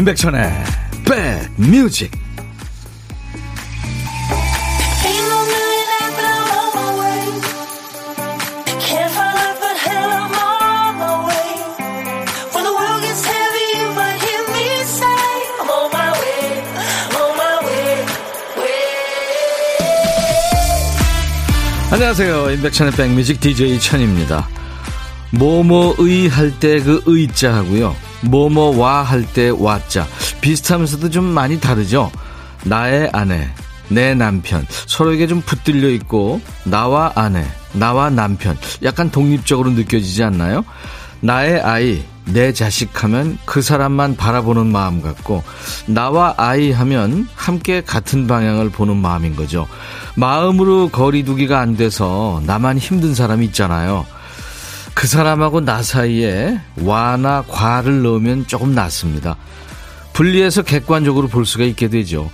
임백천의 백뮤직. 안녕하세요. 임백천의 백뮤직 DJ 천입니다. 뭐뭐의 할 때 그 의자 하고요 뭐뭐와 할 때 와자 비슷하면서도 좀 많이 다르죠 나의 아내 내 남편 서로에게 좀 붙들려 있고 나와 아내 나와 남편 약간 독립적으로 느껴지지 않나요? 나의 아이 내 자식 하면 그 사람만 바라보는 마음 같고 나와 아이 하면 함께 같은 방향을 보는 마음인 거죠. 마음으로 거리두기가 안 돼서 나만 힘든 사람 있잖아요. 그 사람하고 나 사이에 와나 과를 넣으면 조금 낫습니다. 분리해서 객관적으로 볼 수가 있게 되죠.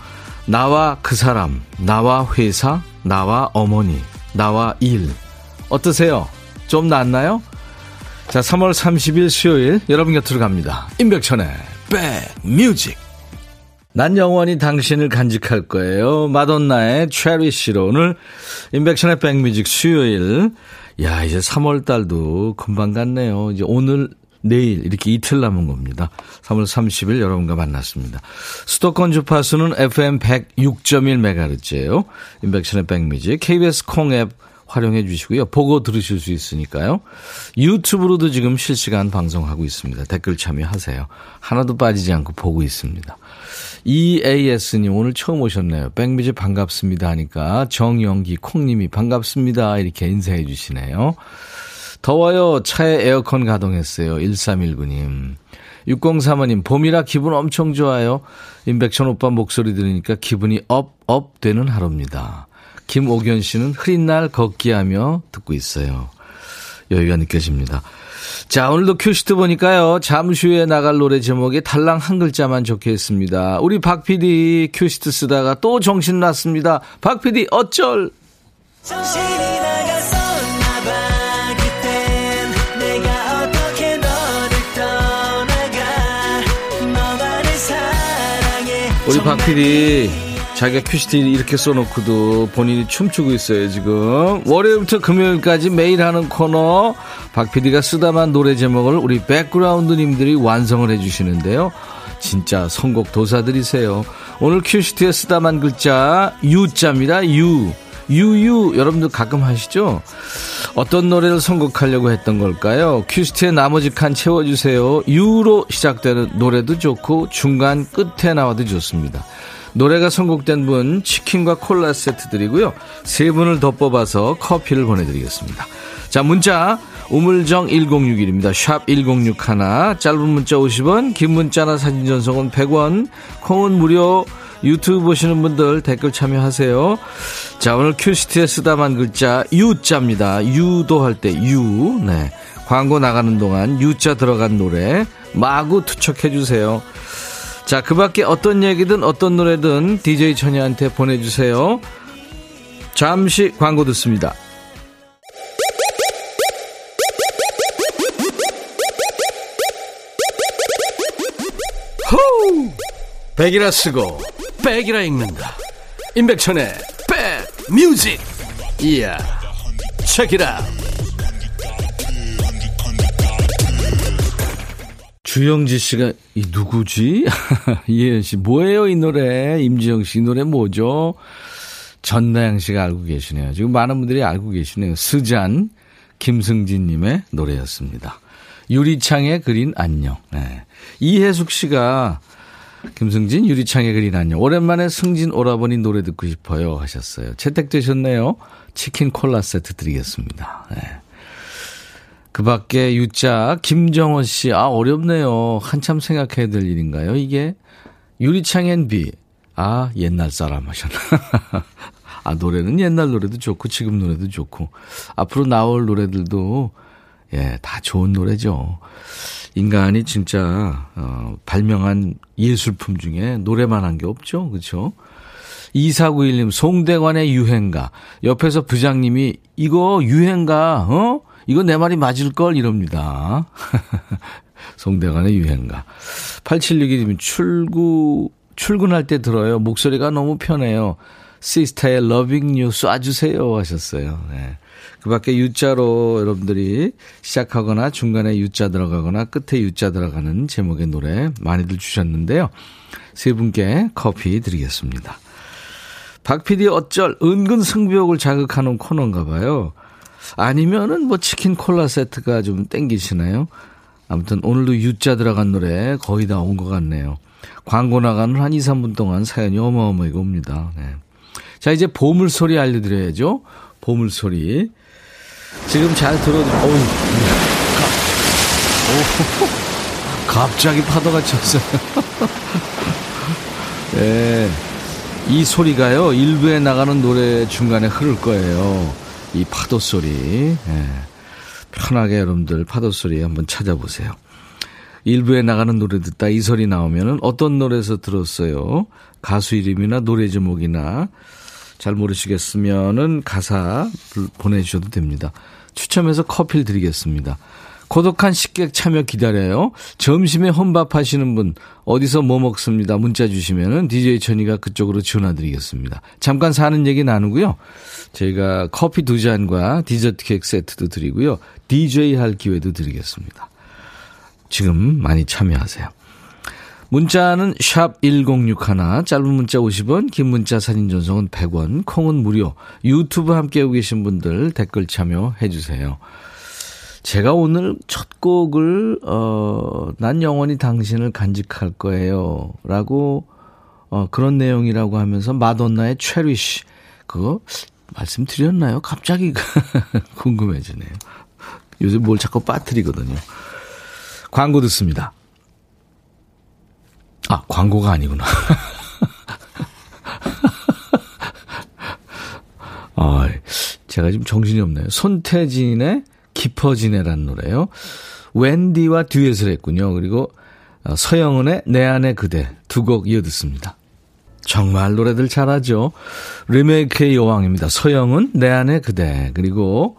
나와 그 사람, 나와 회사, 나와 어머니, 나와 일. 어떠세요? 좀 낫나요? 자, 3월 30일 수요일 여러분 곁으로 갑니다. 임백천의 백뮤직. 난 영원히 당신을 간직할 거예요. 마돈나의 체리시로 오늘 임백천의 백뮤직 수요일. 야, 이제 3월 달도 금방 갔네요. 이제 오늘 내일 이렇게 이틀 남은 겁니다. 3월 30일 여러분과 만났습니다. 수도권 주파수는 FM 106.1MHz예요. 인백션의 백뮤직 KBS 콩 앱 활용해 주시고요. 보고 들으실 수 있으니까요. 유튜브로도 지금 실시간 방송하고 있습니다. 댓글 참여하세요. 하나도 빠지지 않고 보고 있습니다. EAS님 오늘 처음 오셨네요. 백뮤직 반갑습니다 하니까 정영기 콩님이 반갑습니다 이렇게 인사해 주시네요. 더워요. 차에 에어컨 가동했어요. 1319님. 6035님, 봄이라 기분 엄청 좋아요. 임백천 오빠 목소리 들으니까 기분이 up, up 되는 하루입니다. 김옥연 씨는 흐린 날 걷기 하며 듣고 있어요. 여유가 느껴집니다. 자, 오늘도 큐시트 보니까요. 잠시 후에 나갈 노래 제목에 달랑 한 글자만 적혀 있습니다. 우리 박 PD 큐시트 쓰다가 또 정신 났습니다. 박 PD 어쩔! 우리 박 PD 자기가 큐시트 이렇게 써놓고도 본인이 춤추고 있어요, 지금. 월요일부터 금요일까지 매일 하는 코너. 박 PD가 쓰다만 노래 제목을 우리 백그라운드님들이 완성을 해주시는데요. 진짜 선곡 도사들이세요. 오늘 큐시트에 쓰다만 글자, 유자입니다, 유. 유유, 여러분들 가끔 하시죠? 어떤 노래를 선곡하려고 했던 걸까요? 큐시트의 나머지 칸 채워주세요. 유로 시작되는 노래도 좋고, 중간 끝에 나와도 좋습니다. 노래가 선곡된 분 치킨과 콜라 세트 드리고요. 세 분을 더 뽑아서 커피를 보내드리겠습니다. 자, 문자 우물정 1061입니다. 샵 1061, 짧은 문자 50원, 긴 문자나 사진 전송은 100원, 콩은 무료, 유튜브 보시는 분들 댓글 참여하세요. 자, 오늘 큐시트에 쓰다만 글자 유자입니다. 유도 할 때 유. 네. 광고 나가는 동안 유자 들어간 노래 마구 투척해 주세요. 자, 그 밖에 어떤 얘기든 어떤 노래든 DJ 천이한테 보내주세요. 잠시 광고 듣습니다. 호우! 백이라 쓰고 백이라 읽는다. 임백천의 백 뮤직. 이야. 책이라. 주영지 씨가 이 누구지? 이혜연 씨 뭐예요 이 노래? 임지영 씨 노래 뭐죠? 전나영 씨가 알고 계시네요. 지금 많은 분들이 알고 계시네요. 스잔 김승진 님의 노래였습니다. 유리창에 그린 안녕. 네. 이혜숙 씨가 김승진 유리창에 그린 안녕. 오랜만에 승진 오라버니 노래 듣고 싶어요 하셨어요. 채택되셨네요. 치킨 콜라 세트 드리겠습니다. 네. 그 밖에 유자, 김정원 씨, 아, 어렵네요. 한참 생각해야 될 일인가요, 이게? 유리창엔 비. 아, 옛날 사람 하셨나. 아, 노래는 옛날 노래도 좋고, 지금 노래도 좋고, 앞으로 나올 노래들도, 예, 다 좋은 노래죠. 인간이 진짜, 어, 발명한 예술품 중에 노래만 한 게 없죠. 그쵸? 2491님, 송대관의 유행가. 옆에서 부장님이, 이거 유행가, 어? 이거 내 말이 맞을걸? 이럽니다. 송대관의 유행가. 8761님, 출구, 출근할 때 들어요. 목소리가 너무 편해요. 시스타의 Loving You 쏴주세요 하셨어요. 네. 그 밖에 U자로 여러분들이 시작하거나 중간에 U자 들어가거나 끝에 U자 들어가는 제목의 노래 많이들 주셨는데요. 세 분께 커피 드리겠습니다. 박 PD 어쩔 은근 승부욕을 자극하는 코너인가 봐요. 아니면은 뭐 치킨 콜라 세트가 좀 땡기시나요? 아무튼 오늘도 U자 들어간 노래 거의 다 온 것 같네요. 광고 나가는 한 2, 3분 동안 사연이 어마어마하게 옵니다. 네. 자, 이제 보물소리 알려드려야죠. 보물소리. 지금 잘 어우, 오, 갑자기 파도가 쳤어요. 네. 이 소리가요, 일부에 나가는 노래 중간에 흐를 거예요. 이 파도 소리. 네. 편하게 여러분들 파도 소리 한번 찾아보세요. 일부에 나가는 노래 듣다 이 소리 나오면은 어떤 노래에서 들었어요? 가수 이름이나 노래 제목이나 잘 모르시겠으면은 가사 보내주셔도 됩니다. 추첨해서 커피를 드리겠습니다. 고독한 식객 참여 기다려요. 점심에 혼밥 하시는 분 어디서 뭐 먹습니다. 문자 주시면은 DJ 천이가 그쪽으로 전화 드리겠습니다. 잠깐 사는 얘기 나누고요. 저희가 커피 두 잔과 디저트 케이크 세트도 드리고요. DJ 할 기회도 드리겠습니다. 지금 많이 참여하세요. 문자는 샵 1061, 짧은 문자 50원, 긴 문자 사진 전송은 100원, 콩은 무료. 유튜브 함께하고 계신 분들 댓글 참여해 주세요. 제가 오늘 첫 곡을 어, 난 영원히 당신을 간직할 거예요. 라고 어, 그런 내용이라고 하면서 마돈나의 체리쉬 그거 말씀드렸나요? 갑자기 궁금해지네요. 요새 뭘 자꾸 빠뜨리거든요. 광고 듣습니다. 아, 광고가 아니구나. 아, 제가 지금 정신이 없네요. 손태진의 깊어지네라는 노래요. 웬디와 듀엣을 했군요. 그리고 어, 서영은의 내 안의 그대 두 곡 이어 듣습니다. 정말 노래들 잘하죠. 리메이크의 여왕입니다. 서영은 내 안의 그대 그리고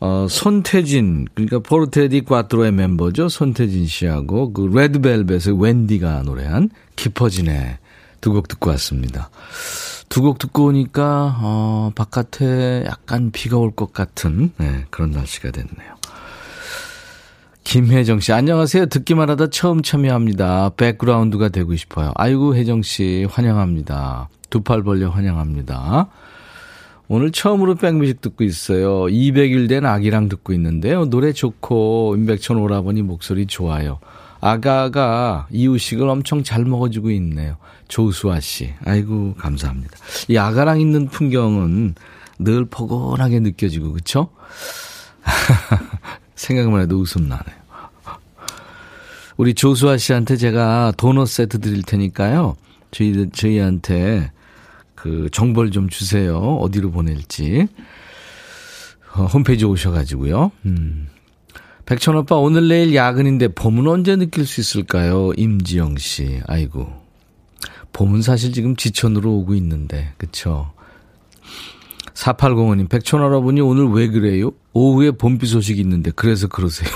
어, 손태진, 그러니까 포르테디 꽈트로의 멤버죠. 손태진 씨하고 그 레드벨벳의 웬디가 노래한 깊어지네 두 곡 듣고 왔습니다. 두 곡 듣고 오니까 어, 바깥에 약간 비가 올 것 같은 네, 그런 날씨가 됐네요. 김혜정 씨, 안녕하세요. 듣기만 하다 처음 참여합니다. 백그라운드가 되고 싶어요. 아이고, 혜정 씨, 환영합니다. 두 팔 벌려 환영합니다. 오늘 처음으로 백뮤직 듣고 있어요. 200일 된 아기랑 듣고 있는데요. 노래 좋고 임백천 오라버니 목소리 좋아요. 아가가 이유식을 엄청 잘 먹어주고 있네요. 조수아 씨. 아이고 감사합니다. 이 아가랑 있는 풍경은 늘 포근하게 느껴지고 그쵸? 생각만 해도 웃음 나네요. 우리 조수아 씨한테 제가 도넛 세트 드릴 테니까요. 저희, 저희한테 그 정보를 좀 주세요. 어디로 보낼지. 어, 홈페이지 오셔가지고요. 음. 백천 오빠 오늘 내일 야근인데 봄은 언제 느낄 수 있을까요? 임지영 씨. 아이고. 봄은 사실 지금 지천으로 오고 있는데, 그쵸? 4805님, 백천 할아버니 오늘 왜 그래요? 오후에 봄비 소식이 있는데, 그래서 그러세요.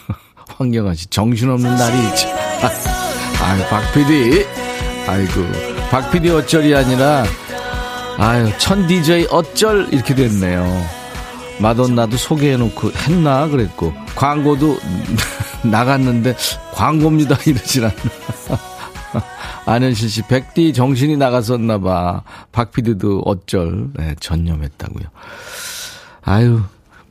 황경아 씨, 정신없는 날이 있지. 아유, 박 PD. 아이고, 박 PD 어쩔이 아니라, 아유, 천 DJ 어쩔 이렇게 됐네요. 마돈나도 소개해놓고 했나 그랬고 광고도 나갔는데 광고입니다 이러질 않나. 안현실 씨, 백디 정신이 나갔었나 봐. 박피디도 어쩔 네, 전념했다고요. 아유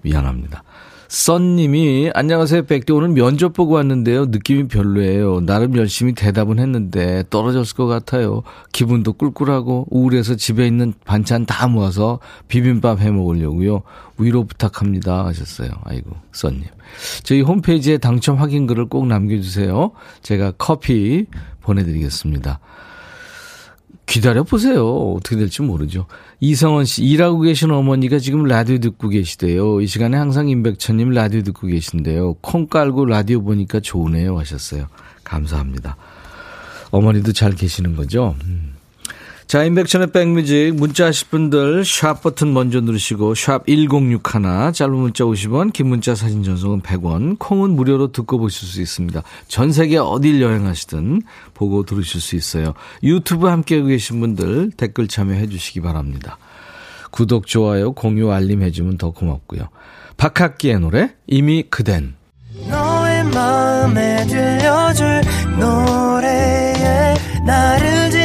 미안합니다. 썬님이 안녕하세요 백디. 오늘 면접 보고 왔는데요. 느낌이 별로예요. 나름 열심히 대답은 했는데 떨어졌을 것 같아요. 기분도 꿀꿀하고 우울해서 집에 있는 반찬 다 모아서 비빔밥 해 먹으려고요. 위로 부탁합니다. 하셨어요. 아이고 썬님. 저희 홈페이지에 당첨 확인글을 꼭 남겨주세요. 제가 커피 보내드리겠습니다 기다려보세요. 어떻게 될지 모르죠. 이성원 씨, 일하고 계신 어머니가 지금 라디오 듣고 계시대요. 이 시간에 항상 임백천님 라디오 듣고 계신데요. 콩 깔고 라디오 보니까 좋으네요. 하셨어요. 감사합니다. 어머니도 잘 계시는 거죠? 음. 자, 인백천의 백뮤직 문자 하실 분들 샵 버튼 먼저 누르시고 샵 1061, 짧은 문자 50원, 긴 문자 사진 전송은 100원, 콩은 무료로 듣고 보실 수 있습니다. 전 세계 어딜 여행하시든 보고 들으실 수 있어요. 유튜브 함께 계신 분들 댓글 참여해 주시기 바랍니다. 구독, 좋아요, 공유, 알림 해주면 더 고맙고요. 박학기의 노래 이미 그댄 너의 마음에 들려줄 노래에 나를 지금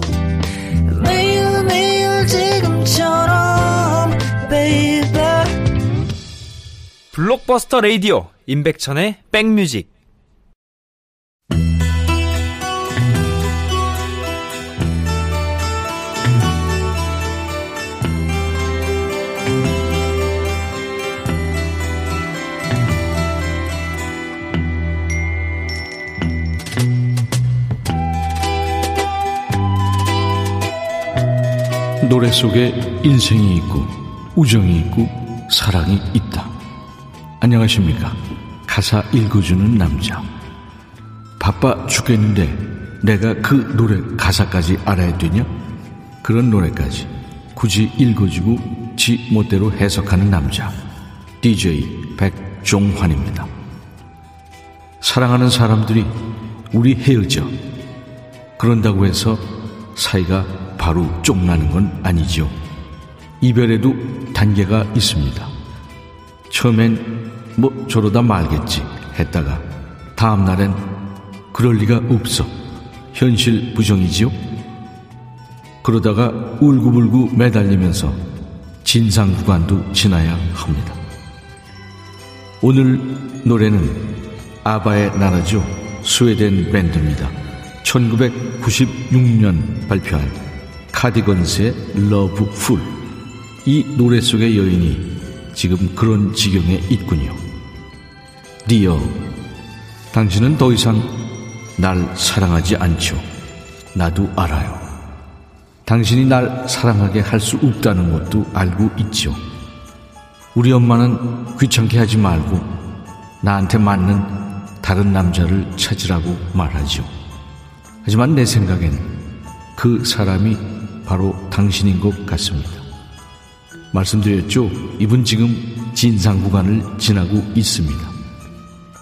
지금처럼 baby. 블록버스터 레이디오 임백천의 백뮤직 노래 속에 인생이 있고 우정이 있고 사랑이 있다. 안녕하십니까. 가사 읽어주는 남자. 바빠 죽겠는데 내가 그 노래 가사까지 알아야 되냐? 그런 노래까지 굳이 읽어주고 지 멋대로 해석하는 남자. DJ 백종환입니다. 사랑하는 사람들이 우리 헤어져. 그런다고 해서 사이가 바로 쫑나는 건 아니죠. 이별에도 단계가 있습니다. 처음엔 뭐 저러다 말겠지 했다가 다음날엔 그럴 리가 없어. 현실 부정이지요. 그러다가 울고불고 매달리면서 진상 구간도 지나야 합니다. 오늘 노래는 아바의 나라죠. 스웨덴 밴드입니다. 1996년 발표한 카디건스의 Lovefool. 이 노래 속의 여인이 지금 그런 지경에 있군요. Dear, 당신은 더 이상 날 사랑하지 않죠. 나도 알아요. 당신이 날 사랑하게 할 수 없다는 것도 알고 있죠. 우리 엄마는 귀찮게 하지 말고 나한테 맞는 다른 남자를 찾으라고 말하죠. 하지만 내 생각엔 그 사람이 바로 당신인 것 같습니다. 말씀드렸죠? 이분 지금 진상 구간을 지나고 있습니다.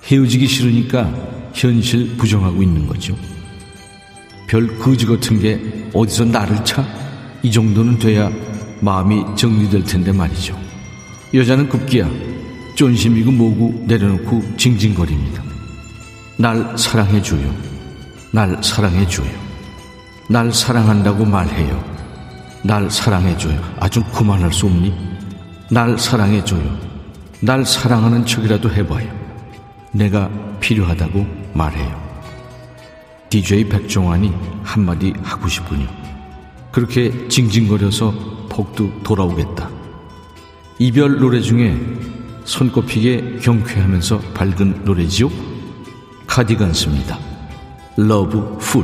헤어지기 싫으니까 현실 부정하고 있는 거죠. 별 거지 같은 게 어디서 나를 차? 이 정도는 돼야 마음이 정리될 텐데 말이죠. 여자는 급기야 쫀심이고 뭐고 내려놓고 징징거립니다. 날 사랑해줘요. 날 사랑해줘요. 날 사랑한다고 말해요. 날 사랑해줘요. 아주 그만할 수 없니? 날 사랑해줘요. 날 사랑하는 척이라도 해봐요. 내가 필요하다고 말해요. DJ 백종환이 한마디 하고 싶군요. 그렇게 징징거려서 퍽도 돌아오겠다. 이별 노래 중에 손꼽히게 경쾌하면서 밝은 노래지요? 카디건스입니다. Lovefool.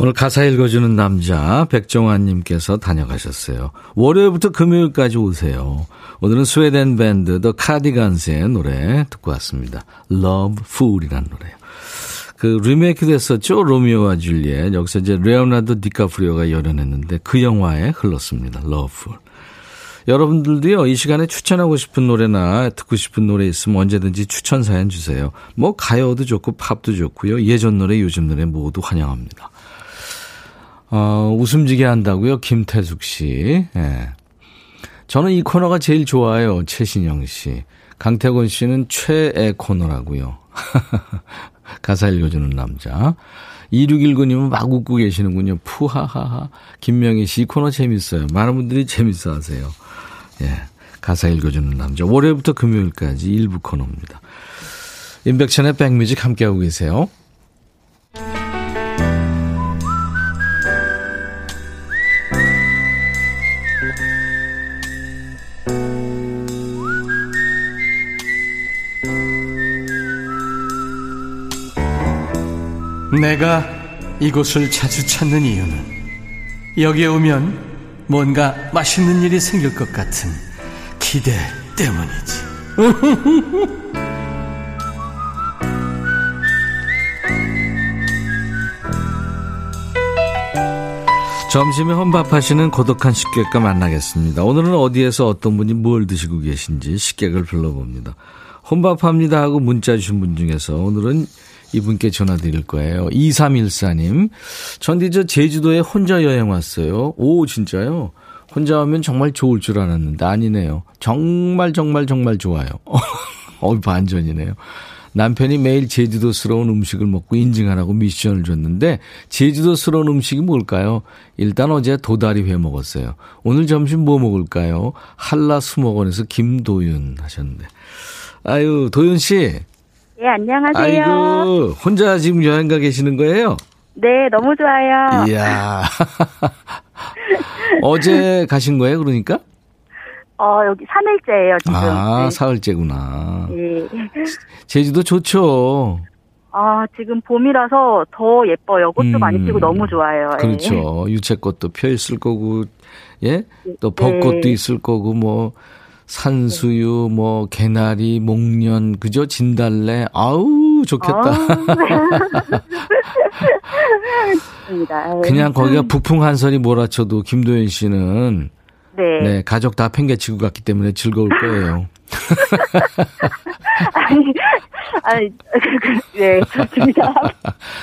오늘 가사 읽어주는 남자 백종환님께서 다녀가셨어요. 월요일부터 금요일까지 오세요. 오늘은 스웨덴 밴드 더 카디건스의 노래 듣고 왔습니다. Love Fool이라는 노래요. 그 리메이크 됐었죠. 로미오와 줄리엣. 여기서 이제 레오나르도 디카프리오가 열연했는데 그 영화에 흘렀습니다. Love Fool. 여러분들도요, 이 시간에 추천하고 싶은 노래나 듣고 싶은 노래 있으면 언제든지 추천 사연 주세요. 뭐, 가요도 좋고, 팝도 좋고요. 예전 노래, 요즘 노래 모두 환영합니다. 어, 웃음지게 한다고요? 김태숙 씨. 예. 저는 이 코너가 제일 좋아요. 최신영 씨. 강태곤 씨는 최애 코너라고요. 가사 읽어주는 남자. 2619님은 막 웃고 계시는군요. 푸하하하. 김명희 씨, 이 코너 재밌어요. 많은 분들이 재밌어 하세요. 예. 가사 읽어주는 남자. 월요일부터 금요일까지 일부 코너입니다. 임백천의 백뮤직 함께하고 계세요. 내가 이곳을 자주 찾는 이유는 여기에 오면 뭔가 맛있는 일이 생길 것 같은 기대 때문이지. 점심에 혼밥하시는 고독한 식객과 만나겠습니다. 오늘은 어디에서 어떤 분이 뭘 드시고 계신지 식객을 불러봅니다. 혼밥합니다 하고 문자 주신 분 중에서 오늘은 이분께 전화 드릴 거예요. 2314님. 전디 저 제주도에 혼자 여행 왔어요. 오, 진짜요? 혼자 오면 정말 좋을 줄 알았는데 아니네요. 정말 정말 정말 좋아요. 어, 반전이네요. 남편이 매일 제주도스러운 음식을 먹고 인증하라고 미션을 줬는데 제주도스러운 음식이 뭘까요? 일단 어제 도다리 회 먹었어요. 오늘 점심 뭐 먹을까요? 한라 수목원에서 김도윤 하셨는데. 아유, 도윤 씨. 네, 안녕하세요. 아이고, 혼자 지금 여행 가 계시는 거예요? 네, 너무 좋아요. 이야. 어제 가신 거예요, 그러니까? 어, 여기 3일째예요, 지금. 아, 네. 사흘째구나. 예. 제주도 좋죠. 아, 지금 봄이라서 더 예뻐요. 꽃도 음, 많이 피고 너무 좋아요. 예. 그렇죠. 유채꽃도 펴 있을 거고, 예? 또 벚꽃도 네. 있을 거고, 뭐, 산수유, 뭐, 개나리, 목련, 그죠? 진달래. 아우, 좋겠다. 좋습니다. 예. 그냥 거기가 북풍 한선이 몰아쳐도 김도현 씨는 네. 네, 가족 다 팽개치고 갔기 때문에 즐거울 거예요. 아니, 아니, 네, 좋습니다.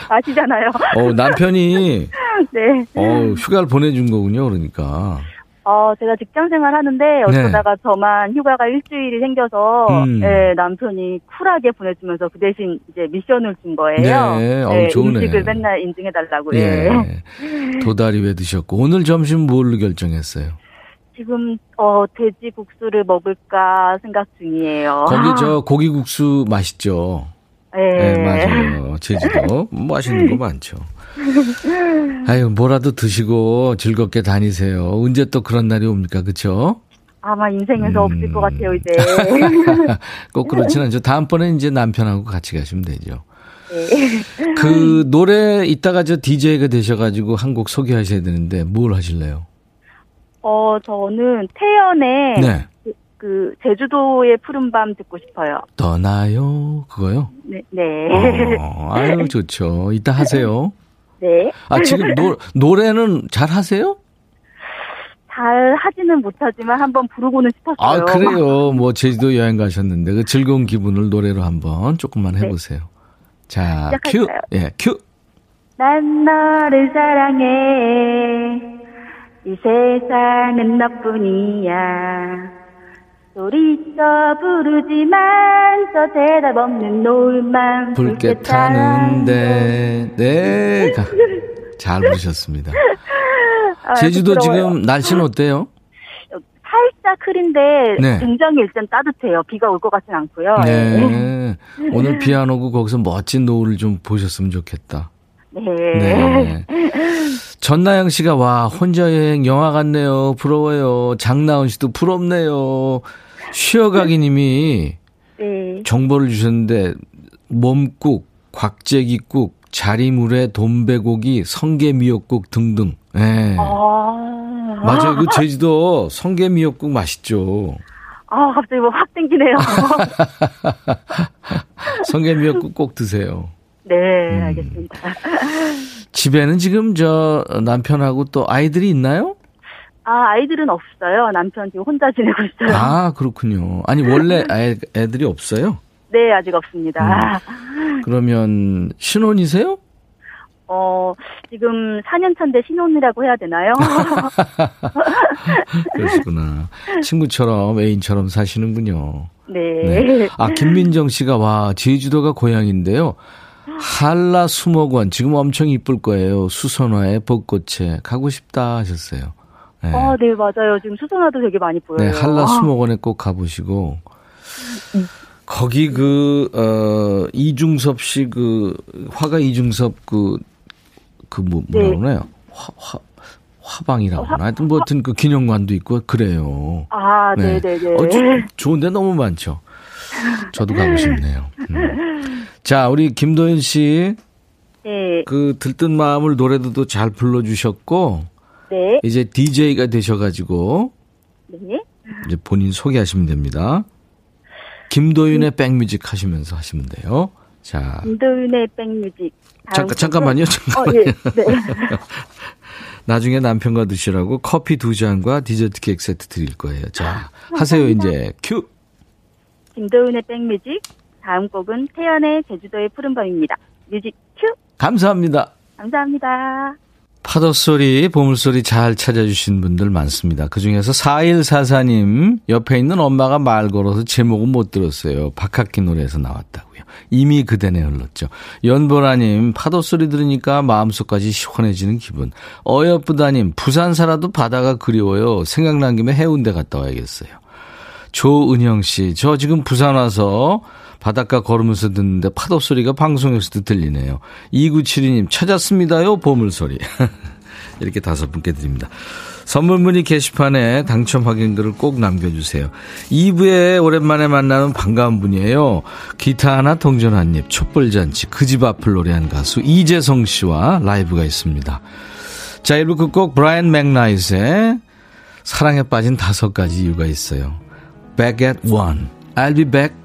아시잖아요. 어, 남편이 네. 어, 휴가를 보내준 거군요, 그러니까. 어, 제가 직장 생활 하는데 어쩌다가 저만 휴가가 일주일이 생겨서 네. 음. 예, 남편이 쿨하게 보내주면서 그 대신 이제 미션을 준 거예요. 네, 어우, 예, 좋으네. 음식을 맨날 인증해 달라고. 예. 예. 도다리 회 드셨고 오늘 점심 뭘로 결정했어요? 지금 어 돼지 국수를 먹을까 생각 중이에요. 거기 저 고기 국수 맛있죠. 예. 네, 맞아요. 제주도 뭐 맛있는 거 많죠. 아유, 뭐라도 드시고 즐겁게 다니세요. 언제 또 그런 날이 옵니까? 그쵸? 아마 인생에서 음. 없을 것 같아요 이제. 꼭 그렇진 않죠. 다음번에 이제 남편하고 같이 가시면 되죠. 네. 그 노래 이따가 저 DJ가 되셔가지고 한 곡 소개하셔야 되는데 뭘 하실래요? 어 저는 태연의 네. 그, 그 제주도의 푸른 밤 듣고 싶어요. 떠나요. 그거요? 네. 네. 어, 아유, 좋죠. 이따 하세요. 네. 아, 지금 노, 노래는 잘 하세요? 잘 하지는 못하지만 한번 부르고는 싶었어요. 아, 그래요. 뭐, 제주도 여행 가셨는데, 그 즐거운 기분을 노래로 한번 조금만 해보세요. 자, 큐. 시작할까요? 예, 큐. 난 너를 사랑해. 이 세상은 너뿐이야. 소리쳐 부르지만 저 대답 없는 노을만 붉게 타는데, 네. 가- 잘 부르셨습니다. 아, 제주도 부끄러워요. 지금 날씨는 어때요? 살짝 흐린데 네. 굉장히 일단 따뜻해요. 비가 올 것 같진 않고요. 네. 오늘 비 안 오고 거기서 멋진 노을을 좀 보셨으면 좋겠다. 네. 네. 전나영 씨가 와 혼자 여행 영화 같네요. 부러워요. 장나은 씨도 부럽네요. 쉬어가기 님이 네. 정보를 주셨는데 몸국, 곽재기국, 자리물회, 돈배고기, 성게미역국 등등. 네. 아. 맞아요. 그 제주도 성게미역국 맛있죠. 아, 갑자기 뭐 확 땡기네요. 성게미역국 꼭 드세요. 네, 음. 알겠습니다. 집에는 지금 저 남편하고 또 아이들이 있나요? 아, 아이들은 없어요. 남편 지금 혼자 지내고 있어요. 아, 그렇군요. 아니, 원래 애, 애들이 없어요? 네, 아직 없습니다. 음. 그러면 신혼이세요? 어, 지금 4년 차인데 신혼이라고 해야 되나요? 그러시구나. 친구처럼 애인처럼 사시는군요. 네. 네. 아, 김민정 씨가 와, 제주도가 고향인데요. 한라 수목원 지금 엄청 이쁠 거예요. 수선화에 벚꽃에 가고 싶다 하셨어요. 네. 아, 네, 맞아요. 지금 수선화도 되게 많이 보여요. 네, 한라 수목원에 꼭 가보시고 거기 그 어, 이중섭 씨 그 화가 이중섭 그 그 뭐, 뭐라 네. 그러나요? 화, 화 화방이라고 하나? 하여튼 뭐 하여튼 그 기념관도 있고 그래요. 아, 네, 네, 네. 어, 저- 좋은데 너무 많죠. 저도 가고 싶네요. 음. 자, 우리 김도현 씨. 네. 그 들뜬 마음을 노래도 또잘 불러주셨고 네. 이제 DJ가 되셔가지고 네. 이제 본인 소개하시면 됩니다. 김도윤의 백뮤직 하시면서 하시면 돼요. 자, 김도윤의 백뮤직. 잠깐 잠깐만요. 잠깐만요. 어, 예. 네. 나중에 남편과 드시라고 커피 두 잔과 디저트 케이크 세트 드릴 거예요. 자, 하세요 이제 큐. 김도윤의 백뮤직. 다음 곡은 태연의 제주도의 푸른 밤입니다. 뮤직 큐. 감사합니다. 감사합니다. 파도 소리, 보물 소리 잘 찾아주신 분들 많습니다. 그 중에서 4144님, 옆에 있는 엄마가 말 걸어서 제목은 못 들었어요. 박학기 노래에서 나왔다고요. 이미 그대네 흘렀죠. 연보라님, 파도 소리 들으니까 마음속까지 시원해지는 기분. 어여쁘다님, 부산 살아도 바다가 그리워요. 생각난 김에 해운대 갔다 와야겠어요. 조은영 씨, 저 지금 부산 와서 바닷가 걸으면서 듣는데 파도 소리가 방송에서도 들리네요. 2972님, 찾았습니다요, 보물소리. 이렇게 다섯 분께 드립니다. 선물 문의 게시판에 당첨 확인글을 꼭 남겨주세요. 2부에 오랜만에 만나는 반가운 분이에요. 기타 하나 동전 한 닢, 촛불잔치, 그 집 앞을 노래한 가수 이재성 씨와 라이브가 있습니다. 자, 1부 끝곡 브라이언 맥나이트의 사랑에 빠진 다섯 가지 이유가 있어요. Back at one. I'll be back.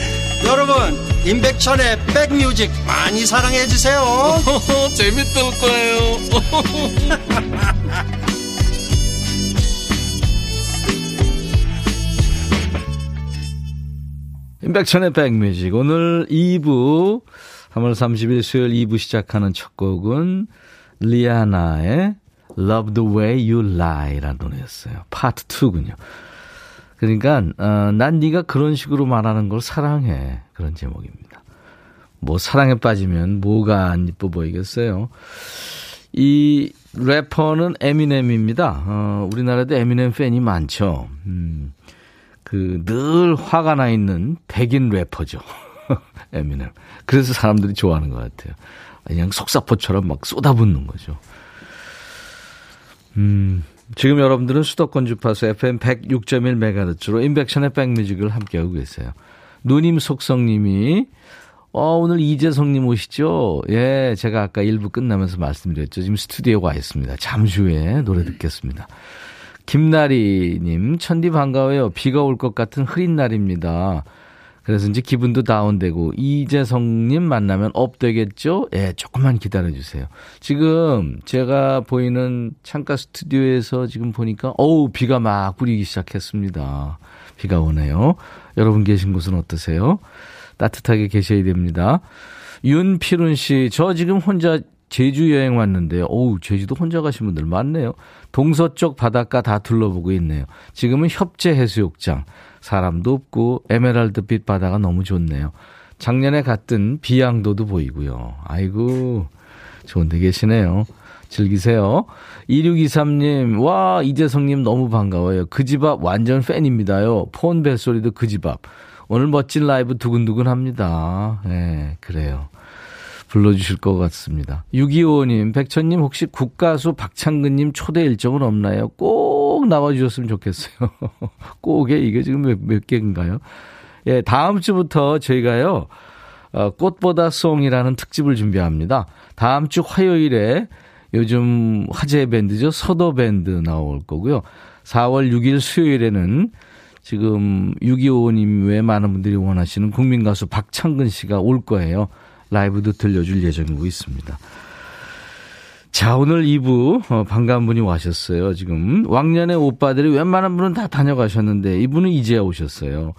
여러분 임백천의 백뮤직 많이 사랑해 주세요 재밌을 거예요 임백천의 백뮤직. 오늘 2부, 3월 30일 수요일 2부 시작하는 첫 곡은 리아나의 Love the Way You Lie라는 노래였어요. 파트 2군요. 그러니까, 어, 난 네가 그런 식으로 말하는 걸 사랑해. 그런 제목입니다. 뭐, 사랑에 빠지면 뭐가 안 이뻐 보이겠어요. 이 래퍼는 에미넴입니다. 어, 우리나라도 에미넴 팬이 많죠. 음. 그 늘 화가 나 있는 백인 래퍼죠. 에미넴. 그래서 사람들이 좋아하는 것 같아요. 그냥 속사포처럼 막 쏟아붓는 거죠. 음, 지금 여러분들은 수도권 주파수 FM 106.1MHz로 인백션의 백뮤직을 함께하고 계세요. 누님 속성님이 어, 오늘 이재성님 오시죠? 예, 제가 아까 1부 끝나면서 말씀드렸죠. 지금 스튜디오에 와 있습니다. 잠시 후에 노래 듣겠습니다. 김나리님, 천디 반가워요. 비가 올 것 같은 흐린 날입니다. 그래서 이제 기분도 다운되고, 이재성님 만나면 up 되겠죠? 예, 조금만 기다려주세요. 지금 제가 보이는 창가 스튜디오에서 지금 보니까, 어우, 비가 막 뿌리기 시작했습니다. 비가 오네요. 여러분 계신 곳은 어떠세요? 따뜻하게 계셔야 됩니다. 윤필훈 씨, 저 지금 혼자 제주 여행 왔는데요. 어우, 제주도 혼자 가신 분들 많네요. 동서쪽 바닷가 다 둘러보고 있네요. 지금은 협재 해수욕장. 사람도 없고 에메랄드빛 바다가 너무 좋네요. 작년에 갔던 비양도도 보이고요. 아이고, 좋은 데 계시네요. 즐기세요. 2623님, 와, 이재성님 너무 반가워요. 그 집 앞 완전 팬입니다요. 폰 벨소리도 그 집 앞. 오늘 멋진 라이브 두근두근 합니다. 네, 그래요. 불러주실 것 같습니다. 625님, 백천님 혹시 국가수 박창근님 초대 일정은 없나요? 꼭 나와주셨으면 좋겠어요. 꼭에 이게 지금 몇, 몇 개인가요? 예, 다음 주부터 저희가요, 어, 꽃보다 송이라는 특집을 준비합니다. 다음 주 화요일에 요즘 화제 밴드죠. 서도 밴드 나올 거고요. 4월 6일 수요일에는 지금 625님 외에 많은 분들이 원하시는 국민 가수 박창근 씨가 올 거예요. 라이브도 들려줄 예정이고 있습니다. 자, 오늘 2부, 어, 반가운 분이 와셨어요. 지금, 왕년의 오빠들이 웬만한 분은 다 다녀가셨는데, 이분은 이제 오셨어요.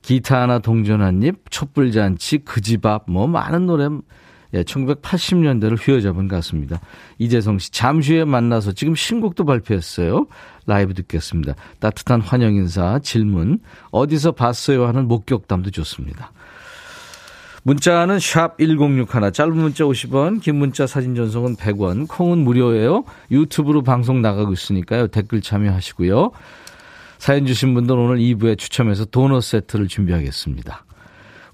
기타 하나 동전 한 입, 촛불 잔치, 그 집 앞, 뭐, 많은 노래, 예, 1980년대를 휘어잡은 가수입니다. 이재성 씨, 잠시 후에 만나서 지금 신곡도 발표했어요. 라이브 듣겠습니다. 따뜻한 환영 인사, 질문, 어디서 봤어요 하는 목격담도 좋습니다. 문자는 샵 1061, 짧은 문자 50원, 긴 문자 사진 전송은 100원, 콩은 무료예요. 유튜브로 방송 나가고 있으니까요. 댓글 참여하시고요. 사연 주신 분들 오늘 2부에 추첨해서 도넛 세트를 준비하겠습니다.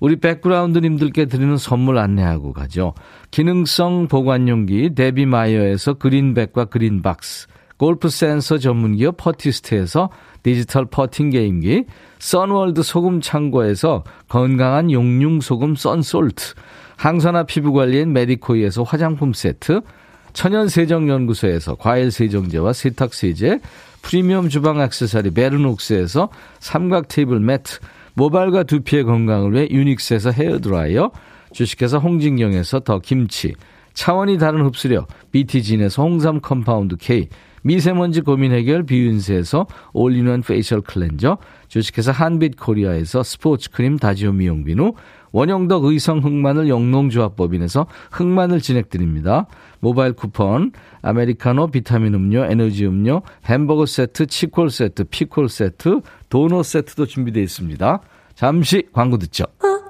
우리 백그라운드님들께 드리는 선물 안내하고 가죠. 기능성 보관용기 데비마이어에서 그린백과 그린박스, 골프 센서 전문 기업 퍼티스트에서 디지털 퍼팅 게임기, 선월드 소금 창고에서 건강한 용융 소금 썬솔트, 항산화 피부 관리엔 메디코이에서 화장품 세트, 천연 세정 연구소에서 과일 세정제와 세탁 세제, 프리미엄 주방 액세서리 베르녹스에서 삼각 테이블 매트, 모발과 두피의 건강을 위해 유닉스에서 헤어 드라이어, 주식회사 홍진경에서 더 김치, 차원이 다른 흡수력 BT진에서 홍삼 compound K, 미세먼지 고민 해결 비윤세에서 all-in-one facial cleanser, 주식회사 한빛 코리아에서 스포츠 크림 다지오 미용 비누, 원형덕 의성 흑마늘 영농조합법인에서 흑마늘 진행드립니다. 모바일 쿠폰, 아메리카노 비타민 음료, 에너지 음료, 햄버거 세트, 치콜 세트, 피콜 세트, 도넛 세트도 준비되어 있습니다. 잠시 광고 듣죠. 제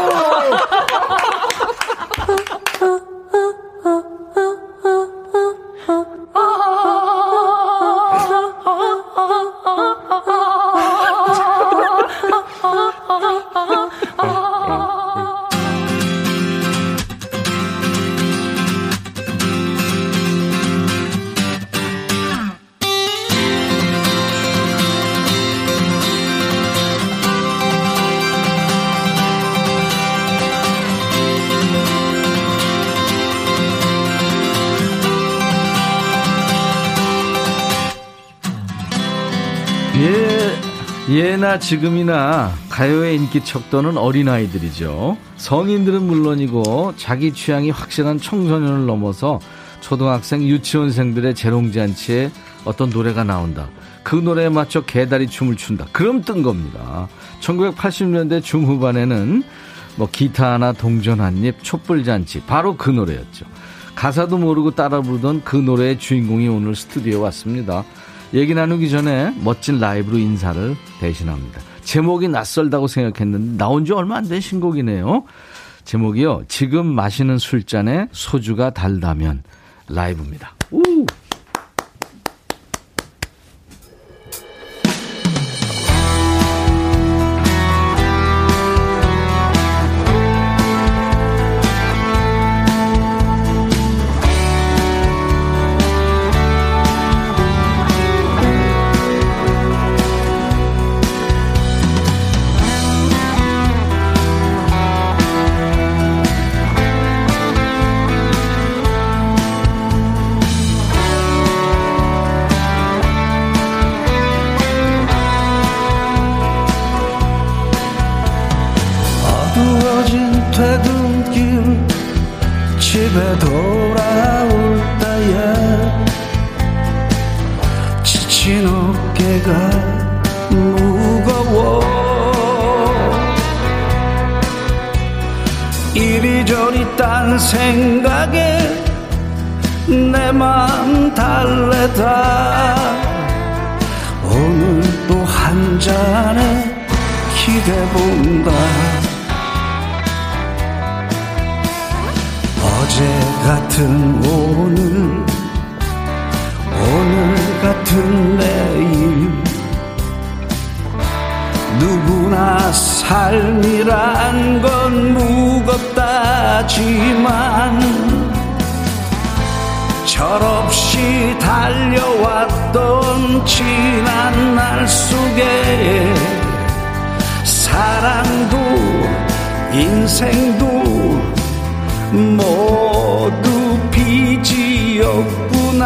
예, 예나 지금이나 가요의 인기 척도는 어린아이들이죠. 성인들은 물론이고 자기 취향이 확실한 청소년을 넘어서 초등학생 유치원생들의 재롱잔치에 어떤 노래가 나온다. 그 노래에 맞춰 개다리 춤을 춘다. 그럼 뜬 겁니다. 1980년대 중후반에는 뭐 기타 하나 동전 한 입 촛불잔치 바로 그 노래였죠. 가사도 모르고 따라 부르던 그 노래의 주인공이 오늘 스튜디오에 왔습니다. 얘기 나누기 전에 멋진 라이브로 인사를 대신합니다. 제목이 낯설다고 생각했는데 나온 지 얼마 안 된 신곡이네요. 제목이요. 지금 마시는 술잔에 소주가 달다면 라이브입니다. 우! 기대본다. 어제 같은 오늘 오늘 같은 내일. 누구나 삶이란 건 무겁다지만 철없이 달려왔던 지난 날 속에 사랑도 인생도 모두 빚이었구나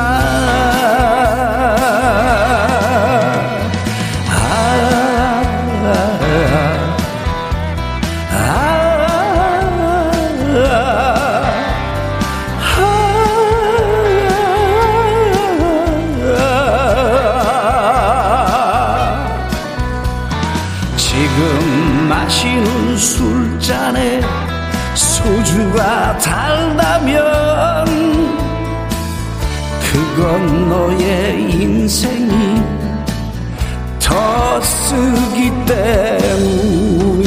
때문이지.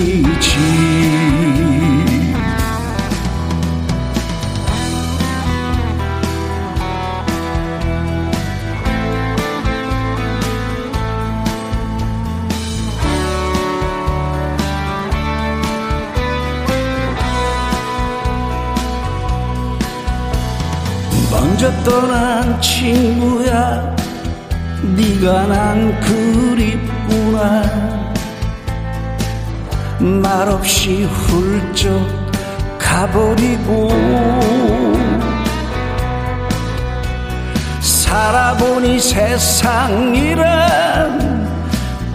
먼저 떠난 친구야 네가 난 그립구나. 말없이 훌쩍 가버리고 살아보니 세상이란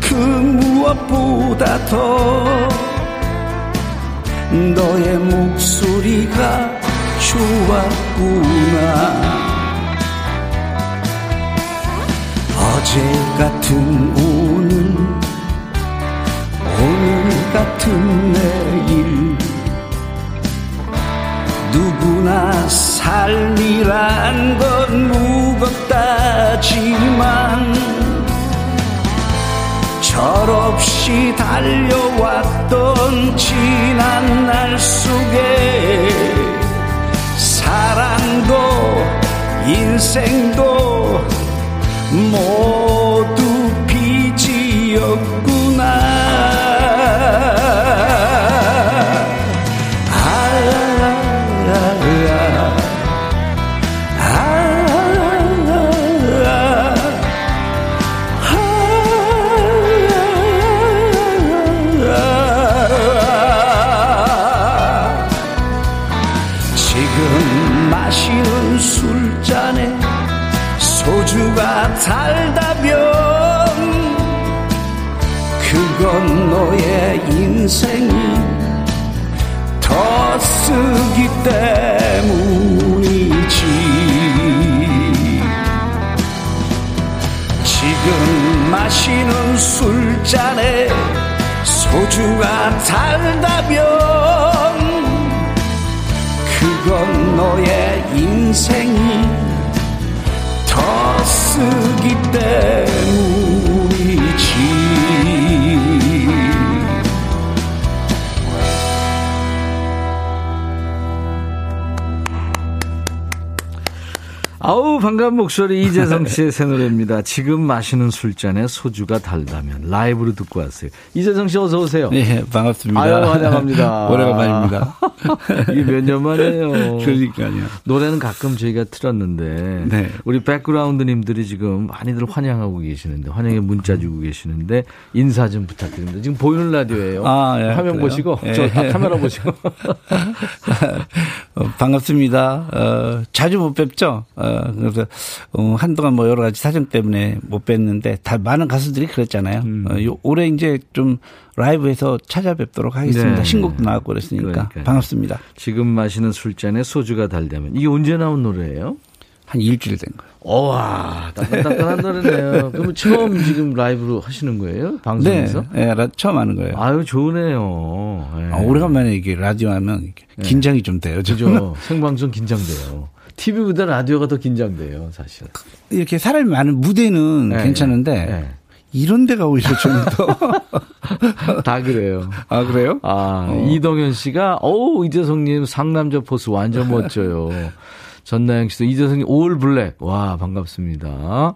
그 무엇보다 더 너의 목소리가 좋았구나. 어제 같은 같은 내일 누구나 삶이란 건 무겁다지만 철없이 달려왔던 지난 날 속에 사랑도 인생도 모두 빚이었구나 ah ah ah 지금 마시는 술잔에 소주가 달다면 그건 너의 인생이 더 쓰기 때문이지 아우 반가운 목소리 이재성 씨의 새 노래입니다. 지금 마시는 술잔에 소주가 달다면 라이브로 듣고 왔어요. 이재성 씨 어서 오세요. 네, 반갑습니다. 아유 환영합니다. 오래간만입니다. 이게 몇 년 만이에요. 그러니까요. 노래는 가끔 저희가 틀었는데 네. 우리 백그라운드님들이 지금 많이들 환영하고 계시는데 환영의 문자 주고 계시는데 인사 좀 부탁드립니다. 지금 보이는 라디오예요. 아, 예, 화면 그래요? 보시고 예. 저 아, 카메라 보시고 어, 반갑습니다. 어, 자주 못 뵙죠. 어, 그래서 어, 한동안 뭐 여러 가지 사정 때문에 못 뵀는데 다 많은 가수들이 그랬잖아요. 음. 어, 요, 올해 이제 좀 라이브에서 찾아뵙도록 하겠습니다. 네. 신곡도 나왔고 그랬으니까 그러니까요. 반갑습니다. 지금 마시는 술잔에 소주가 달다면 이게 언제 나온 노래예요? 한 일주일 된 거예요. 어와 따끈따끈한 노래네요. 그러면 처음 지금 라이브로 하시는 거예요? 네, 방송에서? 네, 라- 처음 하는 거예요. 아유 좋으네요. 예. 아, 오래간만에 이게 라디오 하면 이렇게 긴장이 좀 돼요. 저는. 그죠. 생방송 긴장돼요. TV보다 라디오가 더 긴장돼요, 사실. 이렇게 사람이 많은 무대는 네, 괜찮은데 네. 이런 데가 오히려 좀 더. 다 그래요. 아, 그래요? 아, 어. 이동현 씨가, 어우, 이재성님 상남자 force 완전 멋져요. 전나영 씨도 이재성님 all black. 와, 반갑습니다.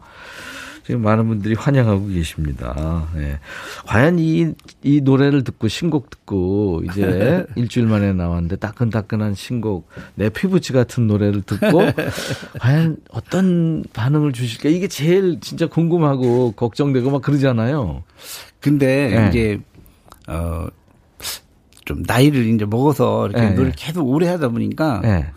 지금 많은 분들이 환영하고 계십니다. 예. 과연 이, 이 노래를 듣고 신곡 듣고 이제 일주일 만에 나왔는데 따끈따끈한 신곡 내 피부치 같은 노래를 듣고 과연 어떤 반응을 주실까 이게 제일 진짜 궁금하고 걱정되고 막 그러잖아요. 근데 네. 이제 어. 좀 나이를 이제 먹어서 이렇게 네, 노래를 네. 계속 오래 하다 보니까 예.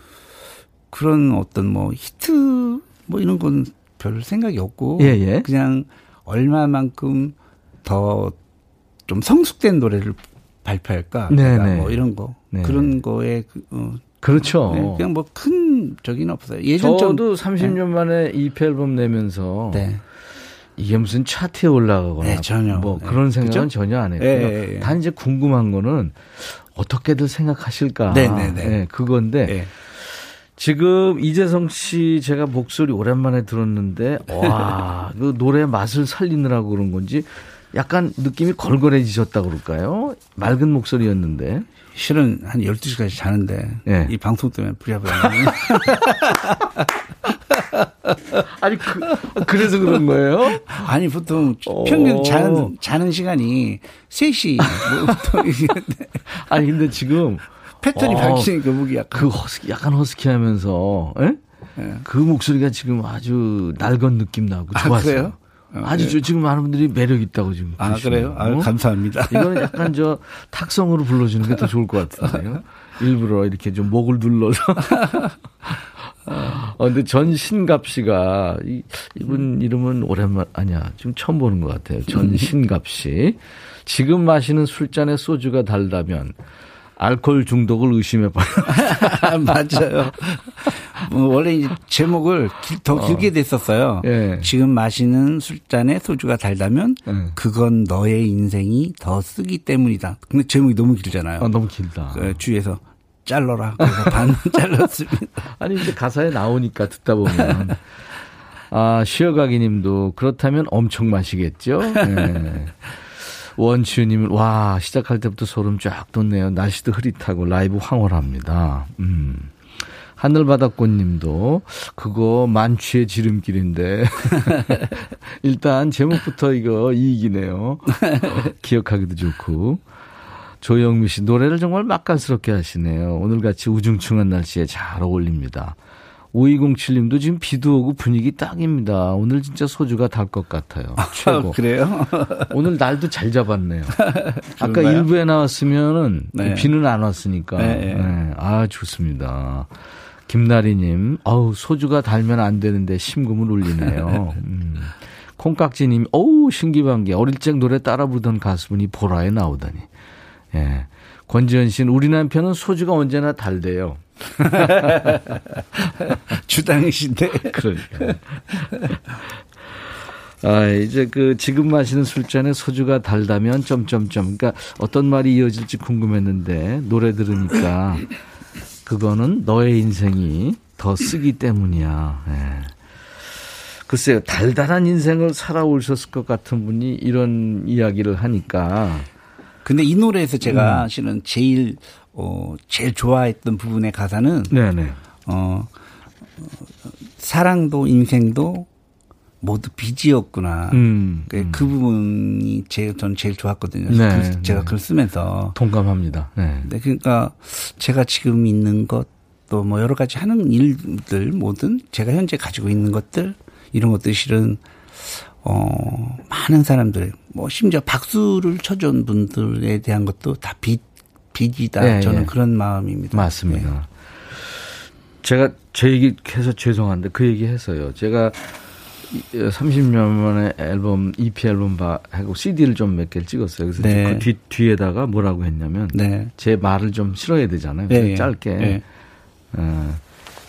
그런 어떤 뭐 히트 뭐 이런 건 별 생각이 없고 예, 예. 그냥 얼마만큼 더 좀 성숙된 노래를 발표할까 네, 네. 뭐 이런 거 네. 그런 거에 그, 어, 그렇죠. 네, 그냥 뭐 큰 적이는 없어요. 예전처럼 저도 30년 만에 EP 앨범 내면서 네. 이게 무슨 차트에 올라가거나 네, 전혀. 뭐 네. 그런 생각은 그죠? 전혀 안 했고요. 단 이제 궁금한 거는 어떻게들 생각하실까? 네, 네, 네. 예, 그건데 예. 지금 이재성 씨 제가 목소리 오랜만에 들었는데 와, 그 노래 맛을 살리느라고 그런 건지 약간 느낌이 걸걸해지셨다 그럴까요? 맑은 목소리였는데. 실은 한 12시까지 자는데 예. 이 방송 때문에 부랴부랴 아니 그, 그래서 그런 거예요? 아니 보통 어. 평균 자는 자는 시간이 3시 뭐 보통 아니 근데 지금 패턴이 어, 바뀌니까 목이 약간 그 허스키, 약간 허스키하면서 예? 예. 그 목소리가 지금 아주 낡은 느낌 나고 아, 좋았어요. 그래요? 어, 아주 예. 저- 지금 많은 분들이 매력 있다고 지금. 아. 그래요? 아, 감사합니다. 이거는 약간 저 탁성으로 불러주는 게 더 좋을 것 같은데요. 일부러 이렇게 좀 목을 눌러서. 어, 근데 전신갑 씨가, 이, 이분 이름은 오랜만, 아니야. 지금 처음 보는 것 같아요. 전신갑 씨. 지금 마시는 술잔에 소주가 달다면, 알코올 중독을 의심해봐요. 맞아요. 뭐 원래 이제 제목을 길- 더 길게 됐었어요. 예. 지금 마시는 술잔에 소주가 달다면 예. 그건 너의 인생이 더 쓰기 때문이다. 근데 제목이 너무 길잖아요. 아, 너무 길다. 그 주위에서 잘라라. 그래서 반 잘랐습니다. 아니 이제 가사에 나오니까 듣다 보면 아 쉬어가기 님도 그렇다면 엄청 마시겠죠. 네. 원치우님은 와 시작할 때부터 소름 쫙 돋네요. 날씨도 흐릿하고 라이브 황홀합니다. 음. 하늘바닷꽃님도 그거 만취의 지름길인데 일단 제목부터 이거 이익이네요. 기억하기도 좋고 조영미 씨 노래를 정말 맛깔스럽게 하시네요. 오늘같이 우중충한 날씨에 잘 어울립니다. 5207님도 지금 비도 오고 분위기 딱입니다. 오늘 진짜 소주가 달 것 같아요. 최고. 그래요? 오늘 날도 잘 잡았네요. 아까? 일부에 나왔으면은 네. 비는 안 왔으니까. 네, 네. 네. 아, 좋습니다. 김나리님, 어우, 소주가 달면 안 되는데 심금을 울리네요. 음. 콩깍지님, 어우, 신기반기. 어릴 적 노래 따라 부르던 가수분이 보라에 나오다니. 예. 권지현 씨는 우리 남편은 소주가 언제나 달대요. 주당이신데. 그러니까. 아, 이제 그 지금 마시는 술잔에 소주가 달다면 점점점. 그러니까 어떤 말이 이어질지 궁금했는데 노래 들으니까 그거는 너의 인생이 더 쓰기 때문이야. 예. 글쎄요, 달달한 인생을 살아오셨을 것 같은 분이 이런 이야기를 하니까 근데 이 노래에서 음. 제가 실은 제일 어 제일 좋아했던 부분의 가사는 네네. 어, 어, 사랑도 인생도 모두 빚이었구나. 음, 그, 음. 그 부분이 제, 저는 제일 좋았거든요. 네, 글- 제가 네. 글 쓰면서. 동감합니다. 네. 네, 그러니까 제가 지금 있는 것, 또 뭐 여러 가지 하는 일들, 뭐든 제가 현재 가지고 있는 것들, 이런 것들 실은, 어, 많은 사람들, 뭐 심지어 박수를 쳐준 분들에 대한 것도 다 빚, 빚이다. 네, 저는 네. 그런 마음입니다. 맞습니다. 네. 제가 제 얘기 해서 죄송한데 그 얘기 했어요. 제가 30년 만에 앨범 EP 앨범 바 하고 CD를 좀 몇 개를 찍었어요. 그래서 네. 그 뒤, 뒤에다가 뭐라고 했냐면 네. 제 말을 좀 실어야 되잖아요. 짧게 네. 어,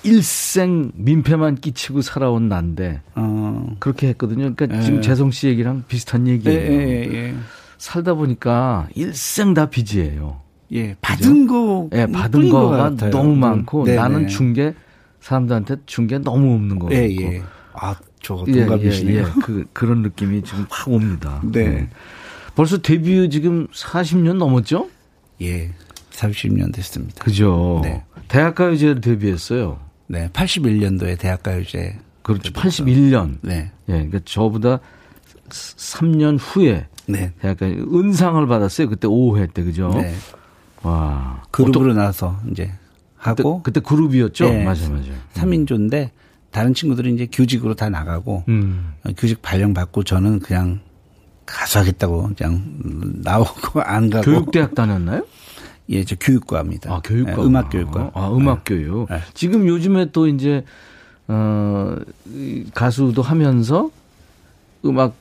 일생 민폐만 끼치고 살아온 난데 어. 그렇게 했거든요. 그러니까 예. 지금 재성 씨 얘기랑 비슷한 예, 얘기예요. 예, 예. 살다 보니까 일생 다 빚이에요. 예, 받은 거. 예, 받은 거가. 너무 네. 많고 네, 나는 네. 준게 사람들한테 준 게 너무 없는 거고. 예, 예. 아, 저 예, 동갑이시네요. 예, 예. 그, 그런 느낌이 지금 확 옵니다. 네. 벌써 데뷔 지금 40년 넘었죠? 예. 30년 됐습니다. 그죠. 네. 대학가요제를 데뷔했어요. 네, 81년도에 대학가요제. 그렇죠. 81년. 네. 예, 그러니까 저보다 3년 후에 네. 대학가 은상을 받았어요. 그때 5회 때, 그죠? 네. 와. 그룹으로 나서 이제 그때, 하고 그때 그룹이었죠? 네. 맞아요, 맞아요. 3인조인데 다른 친구들은 이제 교직으로 다 나가고 음. 어, 교직 발령 받고 저는 그냥 가수 하겠다고 그냥 나오고 안 가고 교육대학 다녔나요? 예, 저 교육과입니다. 아, 교육과. 네, 음악 교육과. 아, 음악 교육. 네. 지금 요즘에 또 이제, 어, 이 가수도 하면서 음악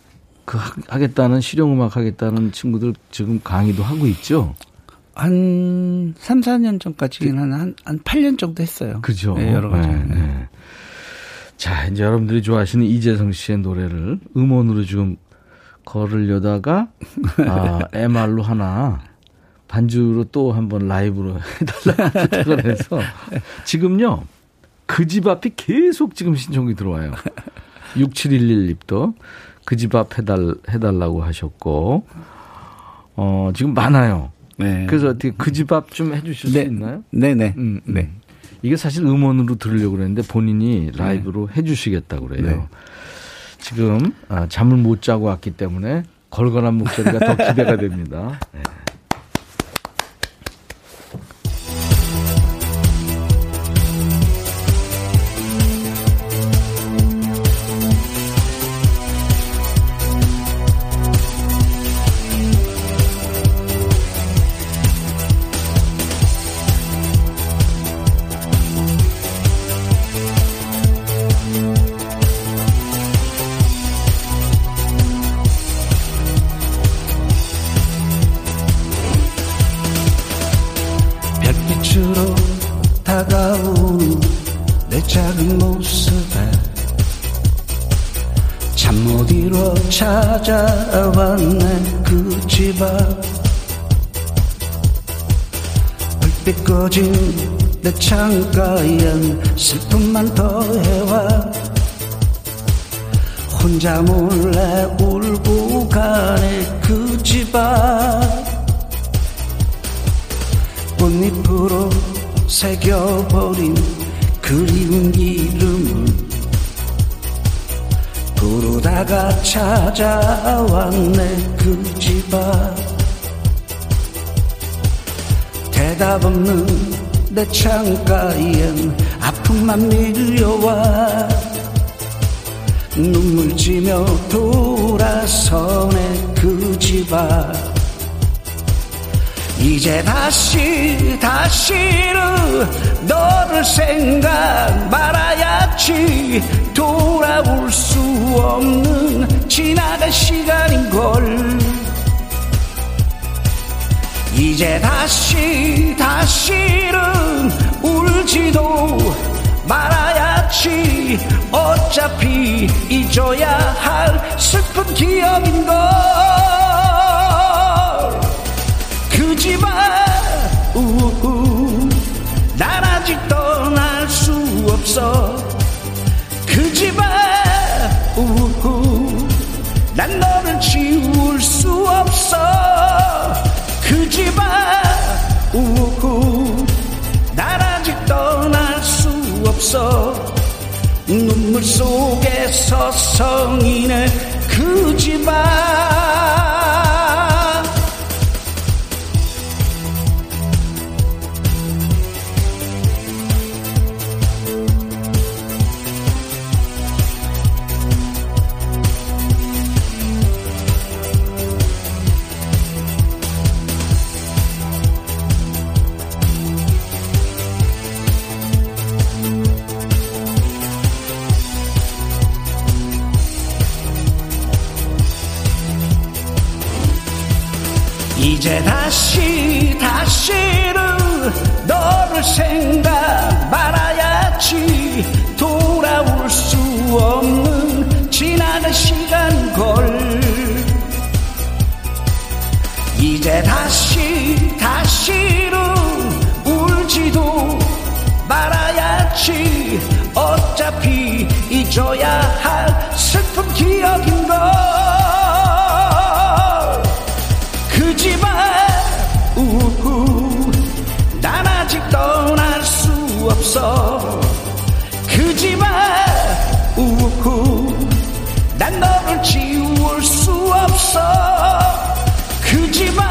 그 하- 하겠다는, 실용음악 하겠다는 친구들 지금 강의도 하고 있죠? 한 3, 4년 전까지는 한, 한, 한 8년 정도 했어요. 그죠? 네, 여러 가지. 네, 네. 자, 이제 여러분들이 좋아하시는 이재성 씨의 노래를 음원으로 지금 걸으려다가, 아, MR로 하나, 반주로 또 한번 라이브로 해달라고 부탁을 해서, 지금요, 그 집 앞이 계속 지금 신청이 들어와요. 6711님도 그 집 앞 해달, 해달라고 하셨고, 어, 지금 많아요. 네. 그래서 어떻게 그 집 앞 좀 해주실 네. 수 있나요? 네네. 음, 음. 네. 이게 사실 음원으로 들으려고 그랬는데 본인이 라이브로 해주시겠다고 그래요. 네. 지금 아, 잠을 못 자고 왔기 때문에 걸걸한 목소리가 더 기대가 됩니다. 네. 내 창가엔 아픔만 밀려와 눈물 지며 돌아서네 그 집 앞 이제 다시 다시는 너를 생각 말아야지 돌아올 수 없는 지나간 시간인걸 이제 다시 다시는 울지도 말아야지. 어차피 잊어야 할 슬픈 기억인걸. 그 집안 우우 난 아직 떠날 수 없어 속에 서성이네 그 집안 생각 말아야지. 돌아올 수 없는 지나간 시간 걸. 이제 다시 다시는 울지도 말아야지. 어차피 잊어야 할 슬픈 기억인 걸 없어. 그 집안 우후 난 너를 지울 수 없어. 그 집안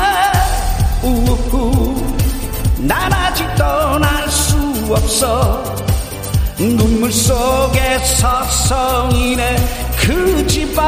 우후 난 아직 떠날 수 없어. 눈물 속에 서성이네 그 집안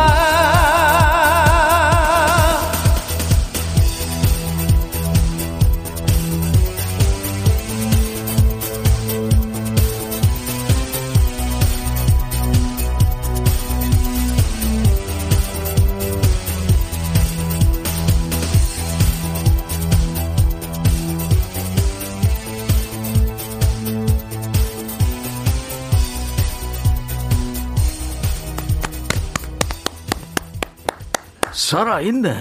살아있네.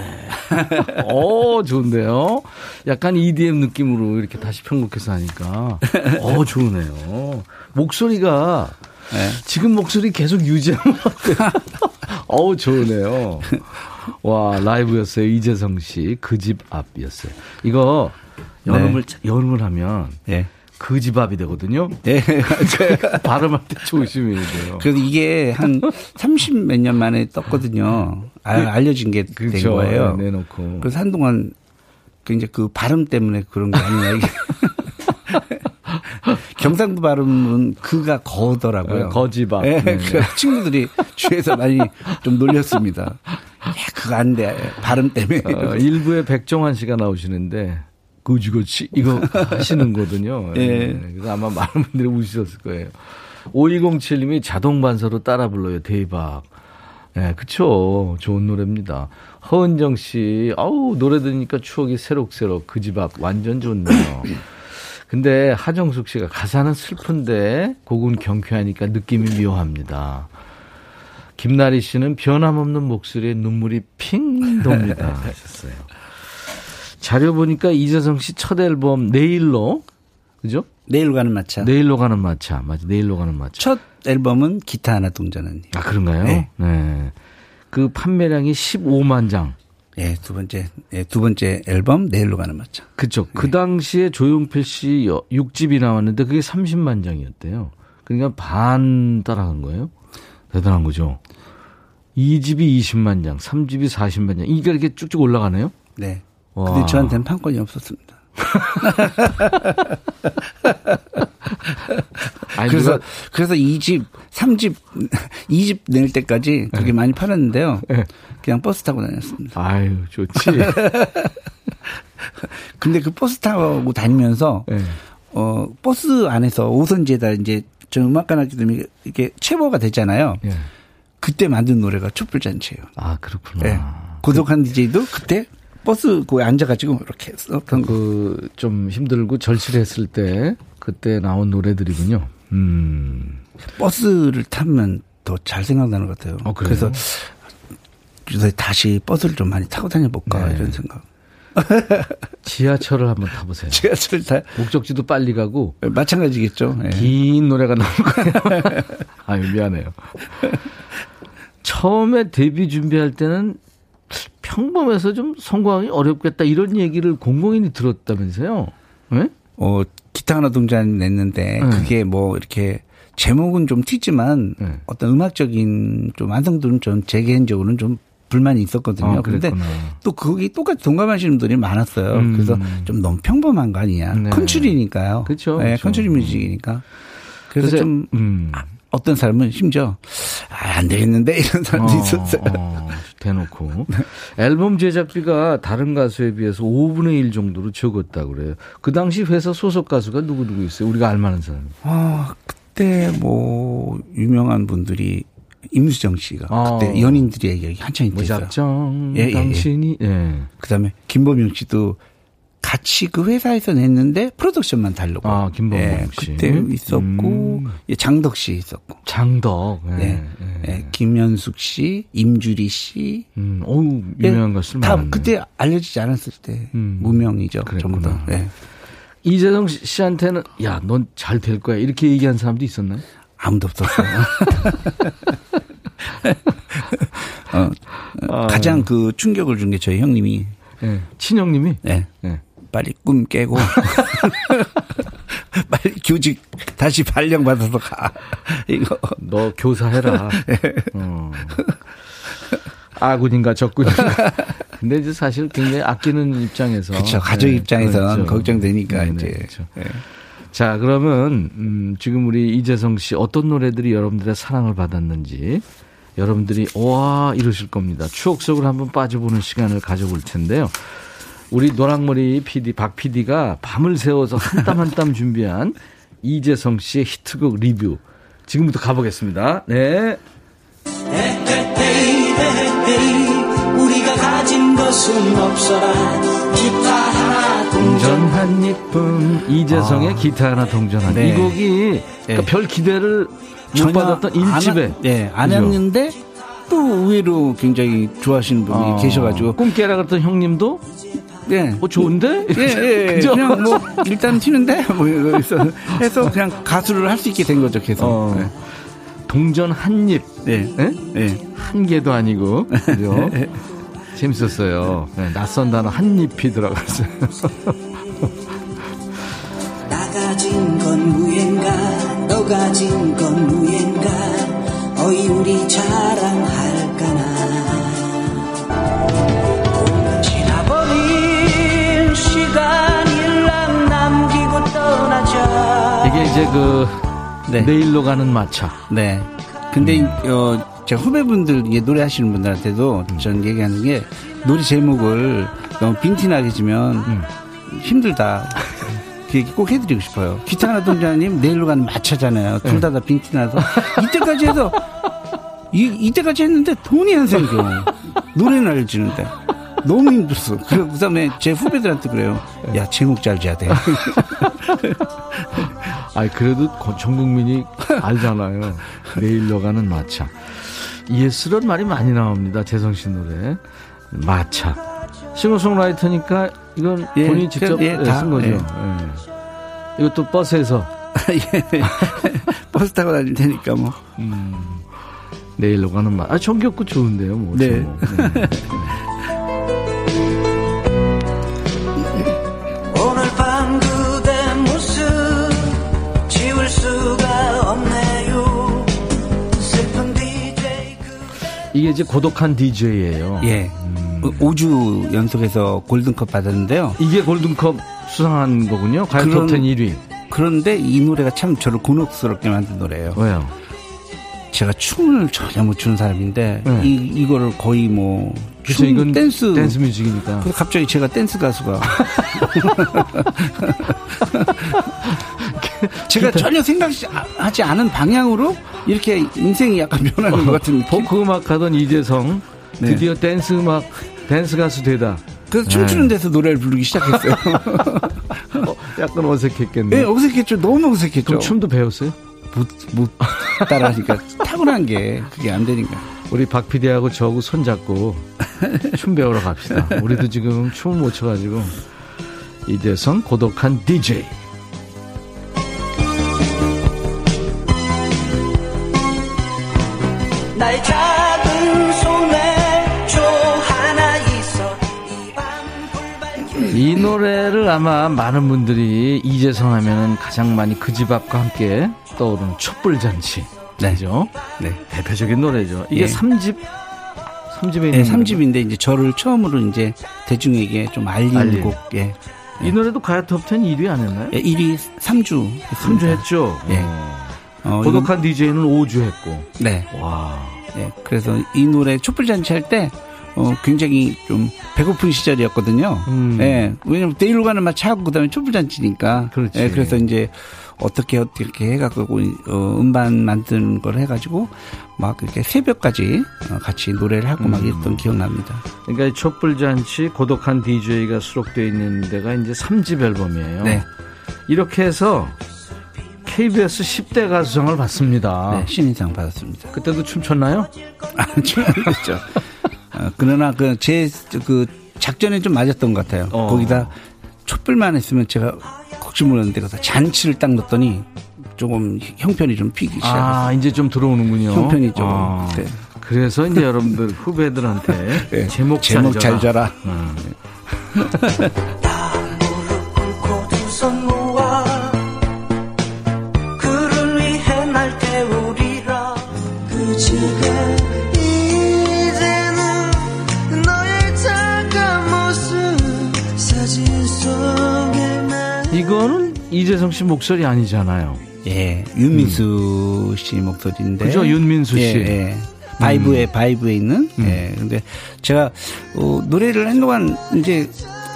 어, 좋은데요? 약간 EDM 느낌으로 이렇게 다시 편곡해서 하니까. 어, 좋으네요. 목소리가 지금 목소리 계속 같아요. 어우, 좋으네요. 와, 라이브였어요. 이재성 씨. 그 집 앞이었어요. 이거 여름을, 여름을 하면. 예. 그집 앞이 되거든요. 예. 발음할 때 조심해야 돼요. 그래서 이게 한 30 몇 년 만에 떴거든요. 아, 알려진 게된 그렇죠. 거예요. 내놓고. 그래서 한동안 그 이제 그 발음 때문에 그런 게 아니냐 이게. 경상도 발음은 그가 거더라고요. 어, 거지밥. 예, 네. 그래서 친구들이 주위에서 많이 좀 놀렸습니다. 야, 그거 안 돼. 발음 때문에. 어, 일부에 백종환 씨가 나오시는데 그지그지 이거 하시는 거거든요. 예. 네, 그래서 아마 많은 분들이 우시셨을 거예요. 5207님이 자동 반사로 따라 불러요. 대박. 예, 그쵸. 좋은 노래입니다. 허은정 씨, 아우, 노래 들으니까 추억이 새록새록 그 집 앞 완전 좋네요. 근데 하정숙 씨가 가사는 슬픈데 곡은 경쾌하니까 느낌이 묘합니다. 김나리 씨는 변함없는 목소리에 눈물이 핑 돕니다. 하셨어요. 자료 보니까 이재성 씨 첫 앨범 내일로 그죠? 내일로 가는 마차. 내일로 가는 마차. 맞아. 내일로 가는 마차. 첫 앨범은 기타 하나 동전언니. 아, 그런가요? 네. 네. 그 판매량이 15만 장. 예, 두 번째, 예, 두 번째 앨범 내일로 가는 마차. 그쵸. 그 당시에 조용필 씨 6집이 나왔는데 그게 30만 장이었대요. 그러니까 반 따라간 거예요. 대단한 거죠. 2집이 20만 장, 3집이 40만 장. 이게 이렇게 쭉쭉 올라가네요? 네. 와. 근데 저한테는 판권이 없었습니다. 아니, 그래서 누가- 그래서 2집, 3집, 2집 낼 때까지 그렇게 많이 팔았는데요. 네. 그냥 버스 타고 다녔습니다. 아유, 좋지. 근데 그 버스 타고 다니면서 네. 어 버스 안에서 오선지에다 이제 저 음악관 하기 때문에 이게 체보가 됐잖아요. 예. 그때 만든 노래가 촛불잔치예요. 아, 그렇구나. 네. 고독한 DJ도 그때 버스 거기 앉아가지고 이렇게 썼던 거. 그, 좀 힘들고 절실했을 때, 그때 나온 노래들이군요. 음. 버스를 타면 더 잘 생각나는 것 같아요. 어? 그래서 요새 다시 버스를 좀 많이 타고 다녀볼까 네. 이런 생각. 지하철을 한번 타보세요. 지하철 타 목적지도 빨리 가고, 마찬가지겠죠. 예. 긴 노래가 나올 거예요. 아유, 미안해요. 처음에 데뷔 준비할 때는 평범해서 좀 성공하기 어렵겠다 이런 얘기를 공공연히 들었다면서요? 네? 어 기타 하나 동전 냈는데 네. 그게 뭐 이렇게 제목은 좀 튀지만 네. 어떤 음악적인 좀 완성도는 좀 제 개인적으로는 좀 불만이 있었거든요. 아, 그런데. 또 거기 똑같이 동감하시는 분들이 많았어요. 음. 그래서 좀 너무 평범한 거 아니냐. 네. 컨츄리니까요. 그쵸. 컨츄리 뮤직이니까. 그래서 그래서, 좀 음. 아, 어떤 사람은 심지어 아, 안 되겠는데 이런 사람도 있었어요. 네. 어, 대놓고. 앨범 제작비가 다른 가수에 비해서 5분의 1 정도로 적었다고 그래요. 그 당시 회사 소속 가수가 누구 누구 있어요? 우리가 알만한 사람. 아, 그때 뭐 유명한 분들이 임수정 씨가 아. 그때 연인들의 얘기 한창 있었어요. 무작정 예, 예, 예. 당신이 예. 그다음에 김범용 씨도 같이 그 회사에서 냈는데 프로덕션만 다르고. 아, 김범용 예, 씨. 그때 있었고 음. 예, 장덕 씨 있었고. 장덕. 예. 예, 예, 김현숙 씨, 임주리 씨. 음, 어우, 유명한 가수들 다 많네. 그때 알려지지 않았을 때 음. 무명이죠. 전부 그랬구나. 다. 예. 이재성 씨- 씨한테는 야, 넌 잘 될 거야. 이렇게 얘기한 사람도 있었나요? 아무도 없었어요. 어, 아. 가장 그 충격을 준 게 저희 형님이 예. 친형님이 네. 예. 빨리 꿈 깨고 빨리 교직 다시 발령 받아서 가. 이거 너 교사해라. 어. 아군인가 적군인가. 근데 이제 사실 굉장히 아끼는 입장에서. 그렇죠. 가족 네, 입장에서는 그렇죠. 걱정되니까 네, 네, 이제. 그렇죠. 예. 자, 그러면 음, 지금 우리 이재성 씨 어떤 노래들이 여러분들의 사랑을 받았는지 여러분들이 와 이러실 겁니다. 추억 속으로 한번 빠져보는 시간을 가져볼 텐데요. 우리 노랑머리 PD 박 PD가 밤을 새워서 한 땀 한 땀 준비한 이재성 씨의 히트곡 리뷰. 지금부터 가보겠습니다. 네. 우리가 가진 것은 없어라. 기타 하나 동전. 한 입뿐 이재성의 기타 하나 동전 한. 네. 이 곡이 그러니까 별 기대를 못 받았던 일집에. 예, 안 그죠? 했는데 또 의외로 굉장히 좋아하시는 분이 어, 계셔가지고. 꿈 깨라 그랬던 형님도 예. 어 좋은데 예, 예, 예. 그죠? 그냥 뭐 일단 튀는데 뭐 이래서 해서 그냥 가수를 할 수 있게 된 거죠 계속. 어, 동전 한 입 예. 예? 예. 한 개도 아니고 그죠? 재밌었어요. 네, 낯선 단어 한 입이 들어갔어요. 나 가진 건 무엔가 너 가진 건 무엔가 어이 우리 자랑할까나 이게 이제 그 네. 내일로 가는 마차. 네. 근데 어 제가 후배분들 이게 노래하시는 분들한테도 전 얘기하는 게 노래 제목을 너무 빈티나게 지면 힘들다. 그 얘기 꼭 해드리고 싶어요. 기타 하나 동자님 내일로 가는 마차잖아요. 둘 다다 빈티나서 이때까지 해서 이, 이때까지 했는데 돈이 안 생겨. 노래는 알려지는데. 너무 힘들었어. 그리고 그 다음에 제 후배들한테 그래요. 야, 제목 잘 지어야 돼. 아이, 그래도 거- 전 국민이 알잖아요. 내일로 가는 마차. ES런 말이 많이 나옵니다. 재성 씨 노래. 마차. 싱어송라이터니까 이건 예, 본인이 직접 예, 예, 다, 쓴 거죠. 예. 예. 이것도 버스에서 예. 버스 타고 다닐 테니까 뭐. 내일로 가는 마. 아, 정겹고 좋은데요. 뭐. 네. 제목. 네. 이게 이제 고독한 DJ예요. 예. 5주 연속해서 골든컵 받았는데요. 이게 골든컵 수상한 거군요. 가요 그런- 톱텐 1위. 그런데 이 노래가 참 저를 곤혹스럽게 만든 노래예요. 왜요? 제가 춤을 전혀 못 추는 사람인데 네. 이 이거를 거의 뭐 춤, 이건 댄스 댄스 뮤직이니까. 갑자기 제가 댄스 가수가 제가 전혀 생각하지 않은 방향으로 이렇게 인생이 약간 변하는 것 같은. 포크 음악 하던 이재성 네. 드디어 댄스 음악 댄스 가수 되다. 그래서 춤추는 데서 노래를 부르기 시작했어요. 어, 약간 어색했겠네. 네, 어색했죠. 너무 어색했죠. 그럼 춤도 배웠어요? 못, 못 따라하니까 타고난 게 그게 안 되니까. 우리 박 PD하고 저하고 손잡고 춤 배우러 갑시다. 우리도 지금 춤을 못 춰가지고 이재성 고독한 DJ. 나 이 노래를 아마 많은 분들이 이재성 하면은 가장 많이 그 집 앞과 함께 떠오르는 촛불잔치. 네. 죠 네. 대표적인 노래죠. 이게 예. 삼 3집, 3집에 있는 네, 3집인데 이제 저를 처음으로 이제 대중에게 좀 알린 알린. 곡. 예. 이 노래도 가요 톱 10 1위 안 했나요? 예, 1위 3주. 3주 했죠. 예. 어. 어, 고독한 DJ는 5주 했고. 네. 와. 예. 그래서 이 노래 촛불잔치 할 때 어, 굉장히 좀 배고픈 시절이었거든요. 음. 예. 왜냐면 내일로 가는 마차 하고 그다음에 촛불잔치니까. 그렇지. 예, 그래서 이제 어떻게 어떻게 해갖고 어, 음반 만드는 걸 해가지고 막 이렇게 새벽까지 어, 같이 노래를 하고 막 음. 이랬던 기억납니다. 그러니까 이 촛불잔치 고독한 DJ가 수록되어 있는 데가 이제 3집 앨범이에요. 네. 이렇게 해서 KBS 10대 가수상을 받습니다. 네, 신인상 받았습니다. 그때도 춤췄나요? 아, 그렇죠. 어, 그러나 그 제그 작전에 좀 맞았던 것 같아요. 어. 거기다 촛불만 했으면 제가 혹시 모르는데 거기다 잔치를 딱 넣었더니 조금 형편이 좀 피기 시작했어요. 아, 이제 좀 들어오는군요. 형편이 좀. 아, 네. 그래서 이제 여러분들 후배들한테 네. 제목, 제목 잘잘 줘라. 줘라. 음. 무릎 이재성 씨 목소리 아니잖아요. 예, 윤민수 씨 목소리인데. 그죠? 윤민수 씨. 음. 예, 예. 바이브에, 바이브에 있는. 예. 근데 제가, 어, 노래를 한동안 이제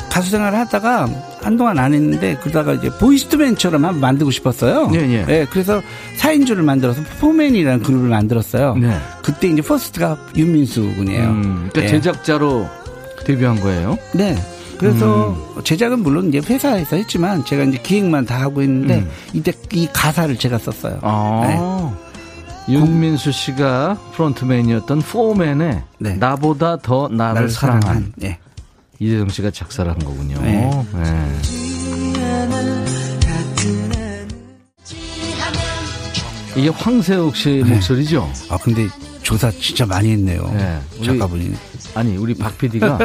가수 생활을 하다가 한동안 안 했는데 그러다가 이제 Boyz II Men처럼 한번 만들고 싶었어요. 예, 예. 그래서 4인조를 만들어서 포맨이라는 그룹을 만들었어요. 네. 그때 이제 first가 윤민수 군이에요. 음, 그러니까 예. 제작자로 데뷔한 거예요. 네. 그래서 음. 제작은 물론 이제 회사에서 했지만 제가 이제 기획만 다 하고 있는데 음. 이때 이 가사를 제가 썼어요. 아. 윤민수 씨가 프론트맨이었던 포맨의 네. 나보다 더 나를, 나를 사랑한 사랑한. 예. 이재성 씨가 작사를 한 거군요. 네. 네. 이게 황세욱 씨 목소리죠? 아 근데 조사 진짜 많이 했네요. 네. 작가분이. 아니 우리 박 PD가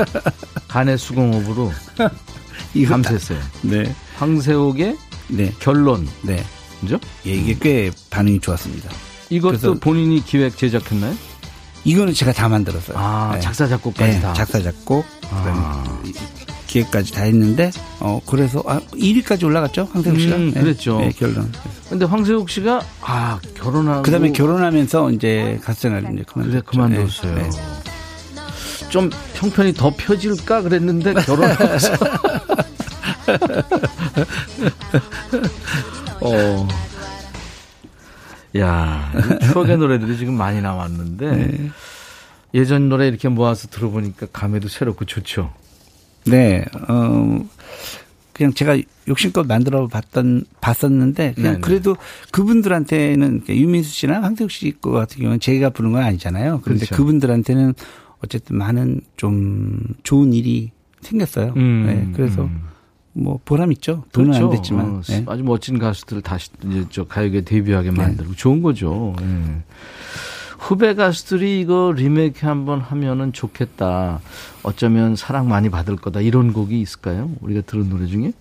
간의 수공업으로 감수했어요. 네. 황세욱의 네. 결론, 네. 그죠? 예, 이게 꽤 반응이 좋았습니다. 이것도 본인이 기획 제작했나요? 이거는 제가 다 만들었어요. 아 네. 작사 작곡까지 네, 다. 작사 작곡 아. 이- 기획까지 다 했는데 어 그래서 아 1위까지 올라갔죠 황세욱 씨가. 음, 네. 그랬죠. 네, 결론. 근데 황세욱 씨가 아 결혼하고 그다음에 결혼하면서 이제 가수 생활 이제 그만. 그래 그만뒀어요. 네. 좀 형편이 더 펴질까 그랬는데 결혼하면서 어. 야, 이 추억의 노래들이 지금 많이 나왔는데 네. 예전 노래 이렇게 모아서 들어보니까 감회도 새롭고 좋죠. 네, 어, 그냥 제가 욕심껏 만들어 봤던 봤었는데 그냥 네네. 그래도 그분들한테는 유민수 씨나 황태욱 씨거 같은 경우는 제가 부른 건 아니잖아요. 그런데 그렇죠. 그분들한테는 어쨌든 많은 좀 좋은 일이 생겼어요. 음, 네, 그래서 음. 뭐 보람 있죠. 돈은 안 됐지만. 어, 네. 아주 멋진 가수들을 다시 이제 저 가요계 데뷔하게 만들고 좋은 거죠. 예. 후배 가수들이 이거 리메이크 한번 하면은 좋겠다. 어쩌면 사랑 많이 받을 거다. 이런 곡이 있을까요? 우리가 들은 노래 중에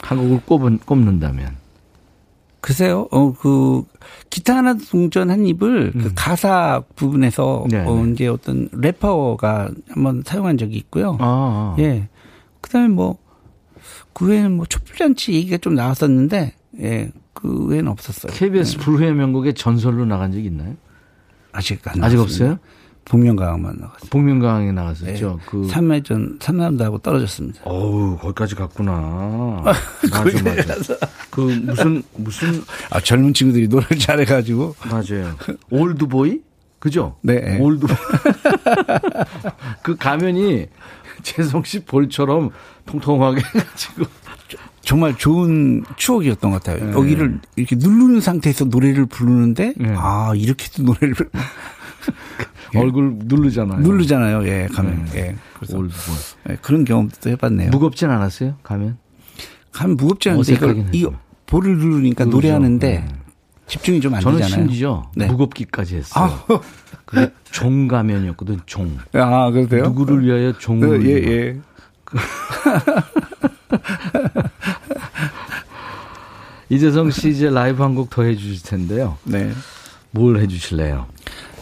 한 곡을 꼽은, 꼽는다면. 글쎄요, 어, 그, 기타 하나 동전 한 입을 그 가사 부분에서 음. 네, 어, 네. 이제 어떤 래퍼가 한번 사용한 적이 있고요. 아, 예. 그 다음에 뭐, 그 외에는 뭐 촛불잔치 얘기가 좀 나왔었는데, 예. 그 외에는 없었어요. KBS 불후의 명곡의 전설로 나간 적 있나요? 아직 안 아직 나왔습니다. 없어요? 복면가왕 만 나갔어요. 복면가왕에 나갔었죠. 예. 그 3회전, 3라운드하고 떨어졌습니다. 어우, 거기까지 갔구나. 맞아, 맞아. 그 무슨 무슨 아, 젊은 친구들이 노래를 잘해 가지고. 맞아요. 올드보이? 그죠? 네. 올드보이. 그 가면이 재성 씨 볼처럼 통통하게 해가지고. 정말 좋은 추억이었던 것 같아요. 네. 여기를 이렇게 누르는 상태에서 노래를 부르는데, 네. 아, 이렇게도 노래를 얼굴 누르잖아요. 누르잖아요. 예, 가면. 네. 예. 그래서 올드보이. 예, 그런 경험도 또 해봤네요. 무겁진 않았어요? 가면? 가면 무겁지 않은데 이 했죠. 볼을 누르니까 그죠. 노래하는데 네. 집중이 좀안 저는 되잖아요. 심지어 네. 무겁기까지 했어요. 그게 종 가면이었거든, 종. 아, 그러세요? 누구를 위하여 어, 종을. 예, 위하여. 예. 이재성 씨 이제 라이브 한 곡 더 해주실 텐데요. 네. 뭘 해주실래요?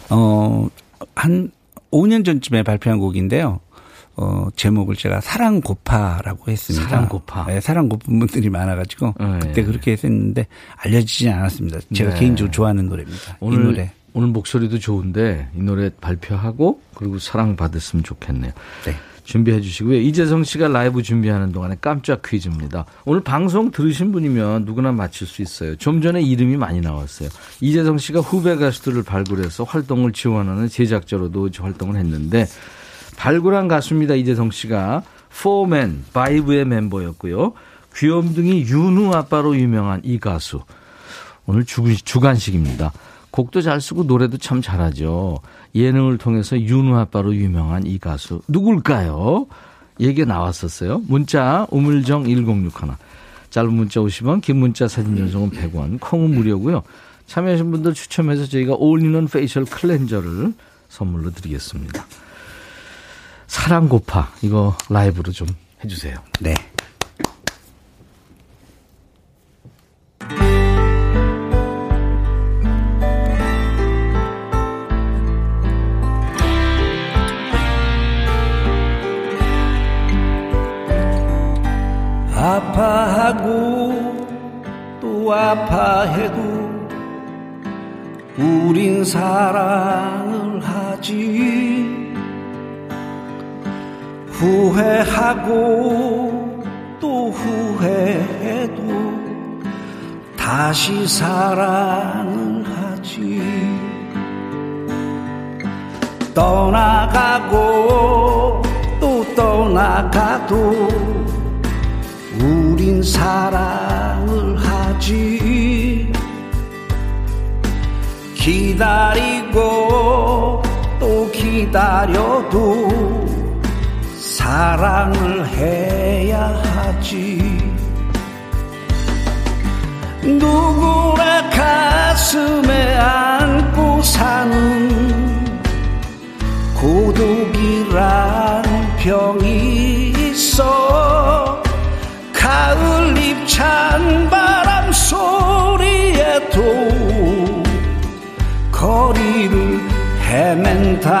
어, 한 5년 전쯤에 발표한 곡인데요. 어, 제목을 제가 사랑 고파라고 했습니다. 사랑 고파. 네, 사랑 고픈 분들이 많아가지고 네. 그때 그렇게 했었는데 알려지지 않았습니다. 제가 네. 개인적으로 좋아하는 노래입니다. 오늘 이 노래. 오늘 목소리도 좋은데 이 노래 발표하고 그리고 사랑 받았으면 좋겠네요. 네. 준비해 주시고요. 이재성 씨가 라이브 준비하는 동안에 깜짝 퀴즈입니다. 오늘 방송 들으신 분이면 누구나 맞힐 수 있어요. 좀 전에 이름이 많이 나왔어요. 이재성 씨가 후배 가수들을 발굴해서 활동을 지원하는 제작자로도 활동을 했는데 발굴한 가수입니다. 이재성 씨가 포맨 바이브의 멤버였고요. 귀염둥이 윤후 아빠로 유명한 이 가수. 오늘 주, 주관식입니다. 곡도 잘 쓰고 노래도 참 잘하죠. 예능을 통해서 윤후 아빠로 유명한 이 가수 누굴까요? 얘기 나왔었어요. 문자 우물정 1061 짧은 문자 50원 긴 문자 사진 전송은 100원 콩은 무료고요. 참여하신 분들 추첨해서 저희가 올리는 페이셜 클렌저를 선물로 드리겠습니다. 사랑 고파 이거 라이브로 좀 해주세요. 네. 기다려도 사랑을 해야 하지. 누구나 가슴에 안고 사는 고독이란 병이 있어 가을 입찬 바람 소리에도 거리를 헤맨다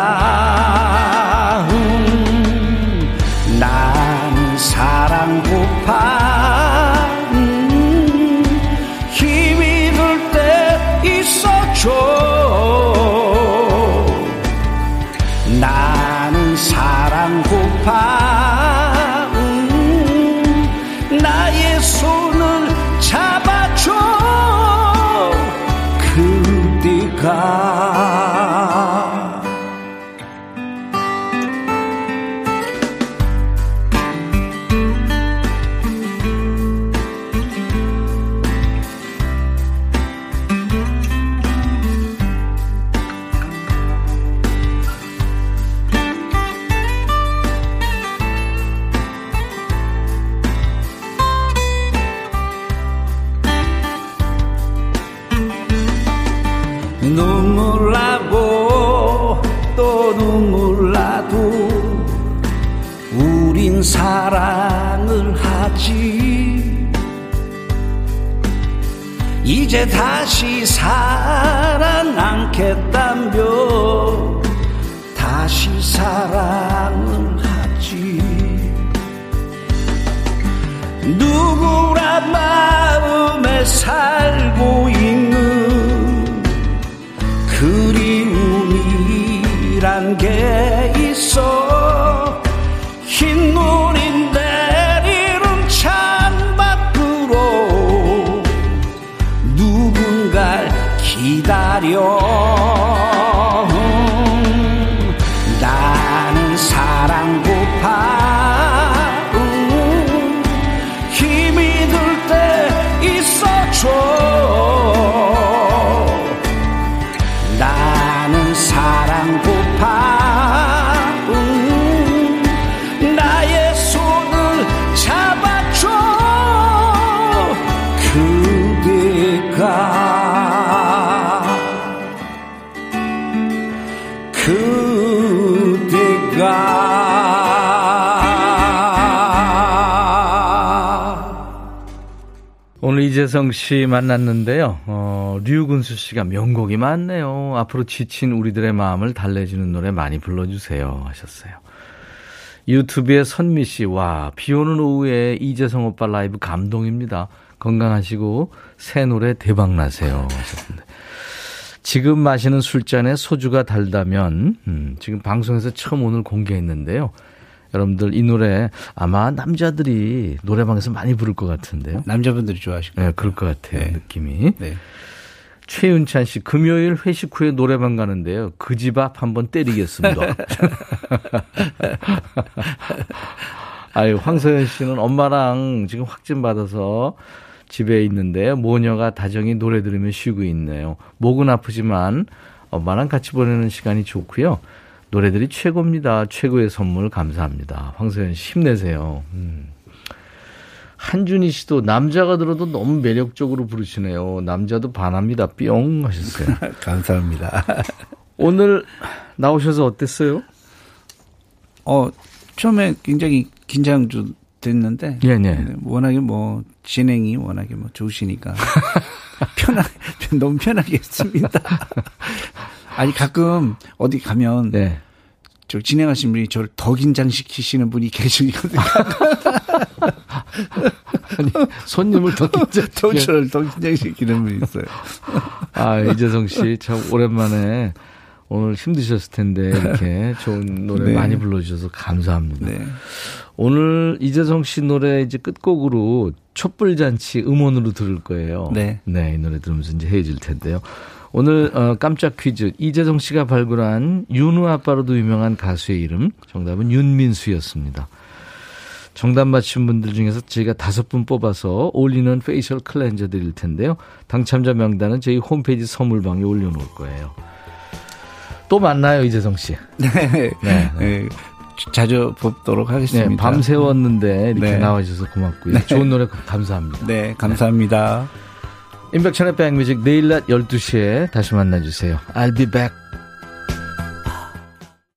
음, 난 사랑 고파 이재성 씨 만났는데요. 어, 류근수 씨가 명곡이 많네요. 앞으로 지친 우리들의 마음을 달래주는 노래 많이 불러주세요. 하셨어요. 유튜브에 선미 씨, 와, 비 오는 오후에 이재성 오빠 라이브 감동입니다. 건강하시고 새 노래 대박나세요. 하셨는데. 지금 마시는 술잔에 소주가 달다면, 음, 지금 방송에서 처음 오늘 공개했는데요. 여러분들 이 노래 아마 남자들이 노래방에서 많이 부를 것 같은데요. 남자분들이 좋아하실 거예요. 네, 그럴 것 같아요. 네. 느낌이. 네. 최윤찬 씨, 금요일 회식 후에 노래방 가는데요. 그 집 앞 한번 때리겠습니다. 아유, 황서연 씨는 엄마랑 지금 확진 받아서 집에 있는데 모녀가 다정히 노래 들으며 쉬고 있네요. 목은 아프지만 엄마랑 같이 보내는 시간이 좋고요. 노래들이 최고입니다. 최고의 선물 감사합니다. 황서연 씨 힘내세요. 음. 한준희 씨도 남자가 들어도 너무 매력적으로 부르시네요. 남자도 반합니다. 뿅 하셨어요. 감사합니다. 오늘 나오셔서 어땠어요? 어, 처음에 굉장히 긴장 좀 됐는데. 예, 예. 네, 워낙에 뭐, 진행이 워낙에 뭐 좋으시니까. 편하게, 너무 편하게 했습니다. 아니, 가끔 어디 가면. 네. 저 진행하신 분이 저를 더 긴장시키시는 분이 계시거든요. 아니, 손님을 더 긴장. 더 저를 더 긴장시키는 분이 있어요. 아, 이재성 씨, 참 오랜만에 오늘 힘드셨을 텐데, 이렇게 좋은 노래 네. 많이 불러주셔서 감사합니다. 네. 오늘 이재성 씨 노래 이제 끝곡으로 촛불잔치 음원으로 들을 거예요. 네. 네, 이 노래 들으면서 이제 헤어질 텐데요. 오늘 어, 깜짝 퀴즈 이재성 씨가 발굴한 윤후 아빠로도 유명한 가수의 이름 정답은 윤민수였습니다. 정답 맞힌 분들 중에서 저희가 다섯 분 뽑아서 올리는 페이셜 클렌저 드릴 텐데요. 당첨자 명단은 저희 홈페이지 선물방에 올려놓을 거예요. 또 만나요 이재성 씨. 네. 네. 네. 자주 뵙도록 하겠습니다. 네, 밤 새웠는데 이렇게 네. 나와주셔서 고맙고요. 좋은 노래 감사합니다. 네, 감사합니다. 임백천의 백뮤직 내일 낮 12시에 다시 만나주세요. I'll be back.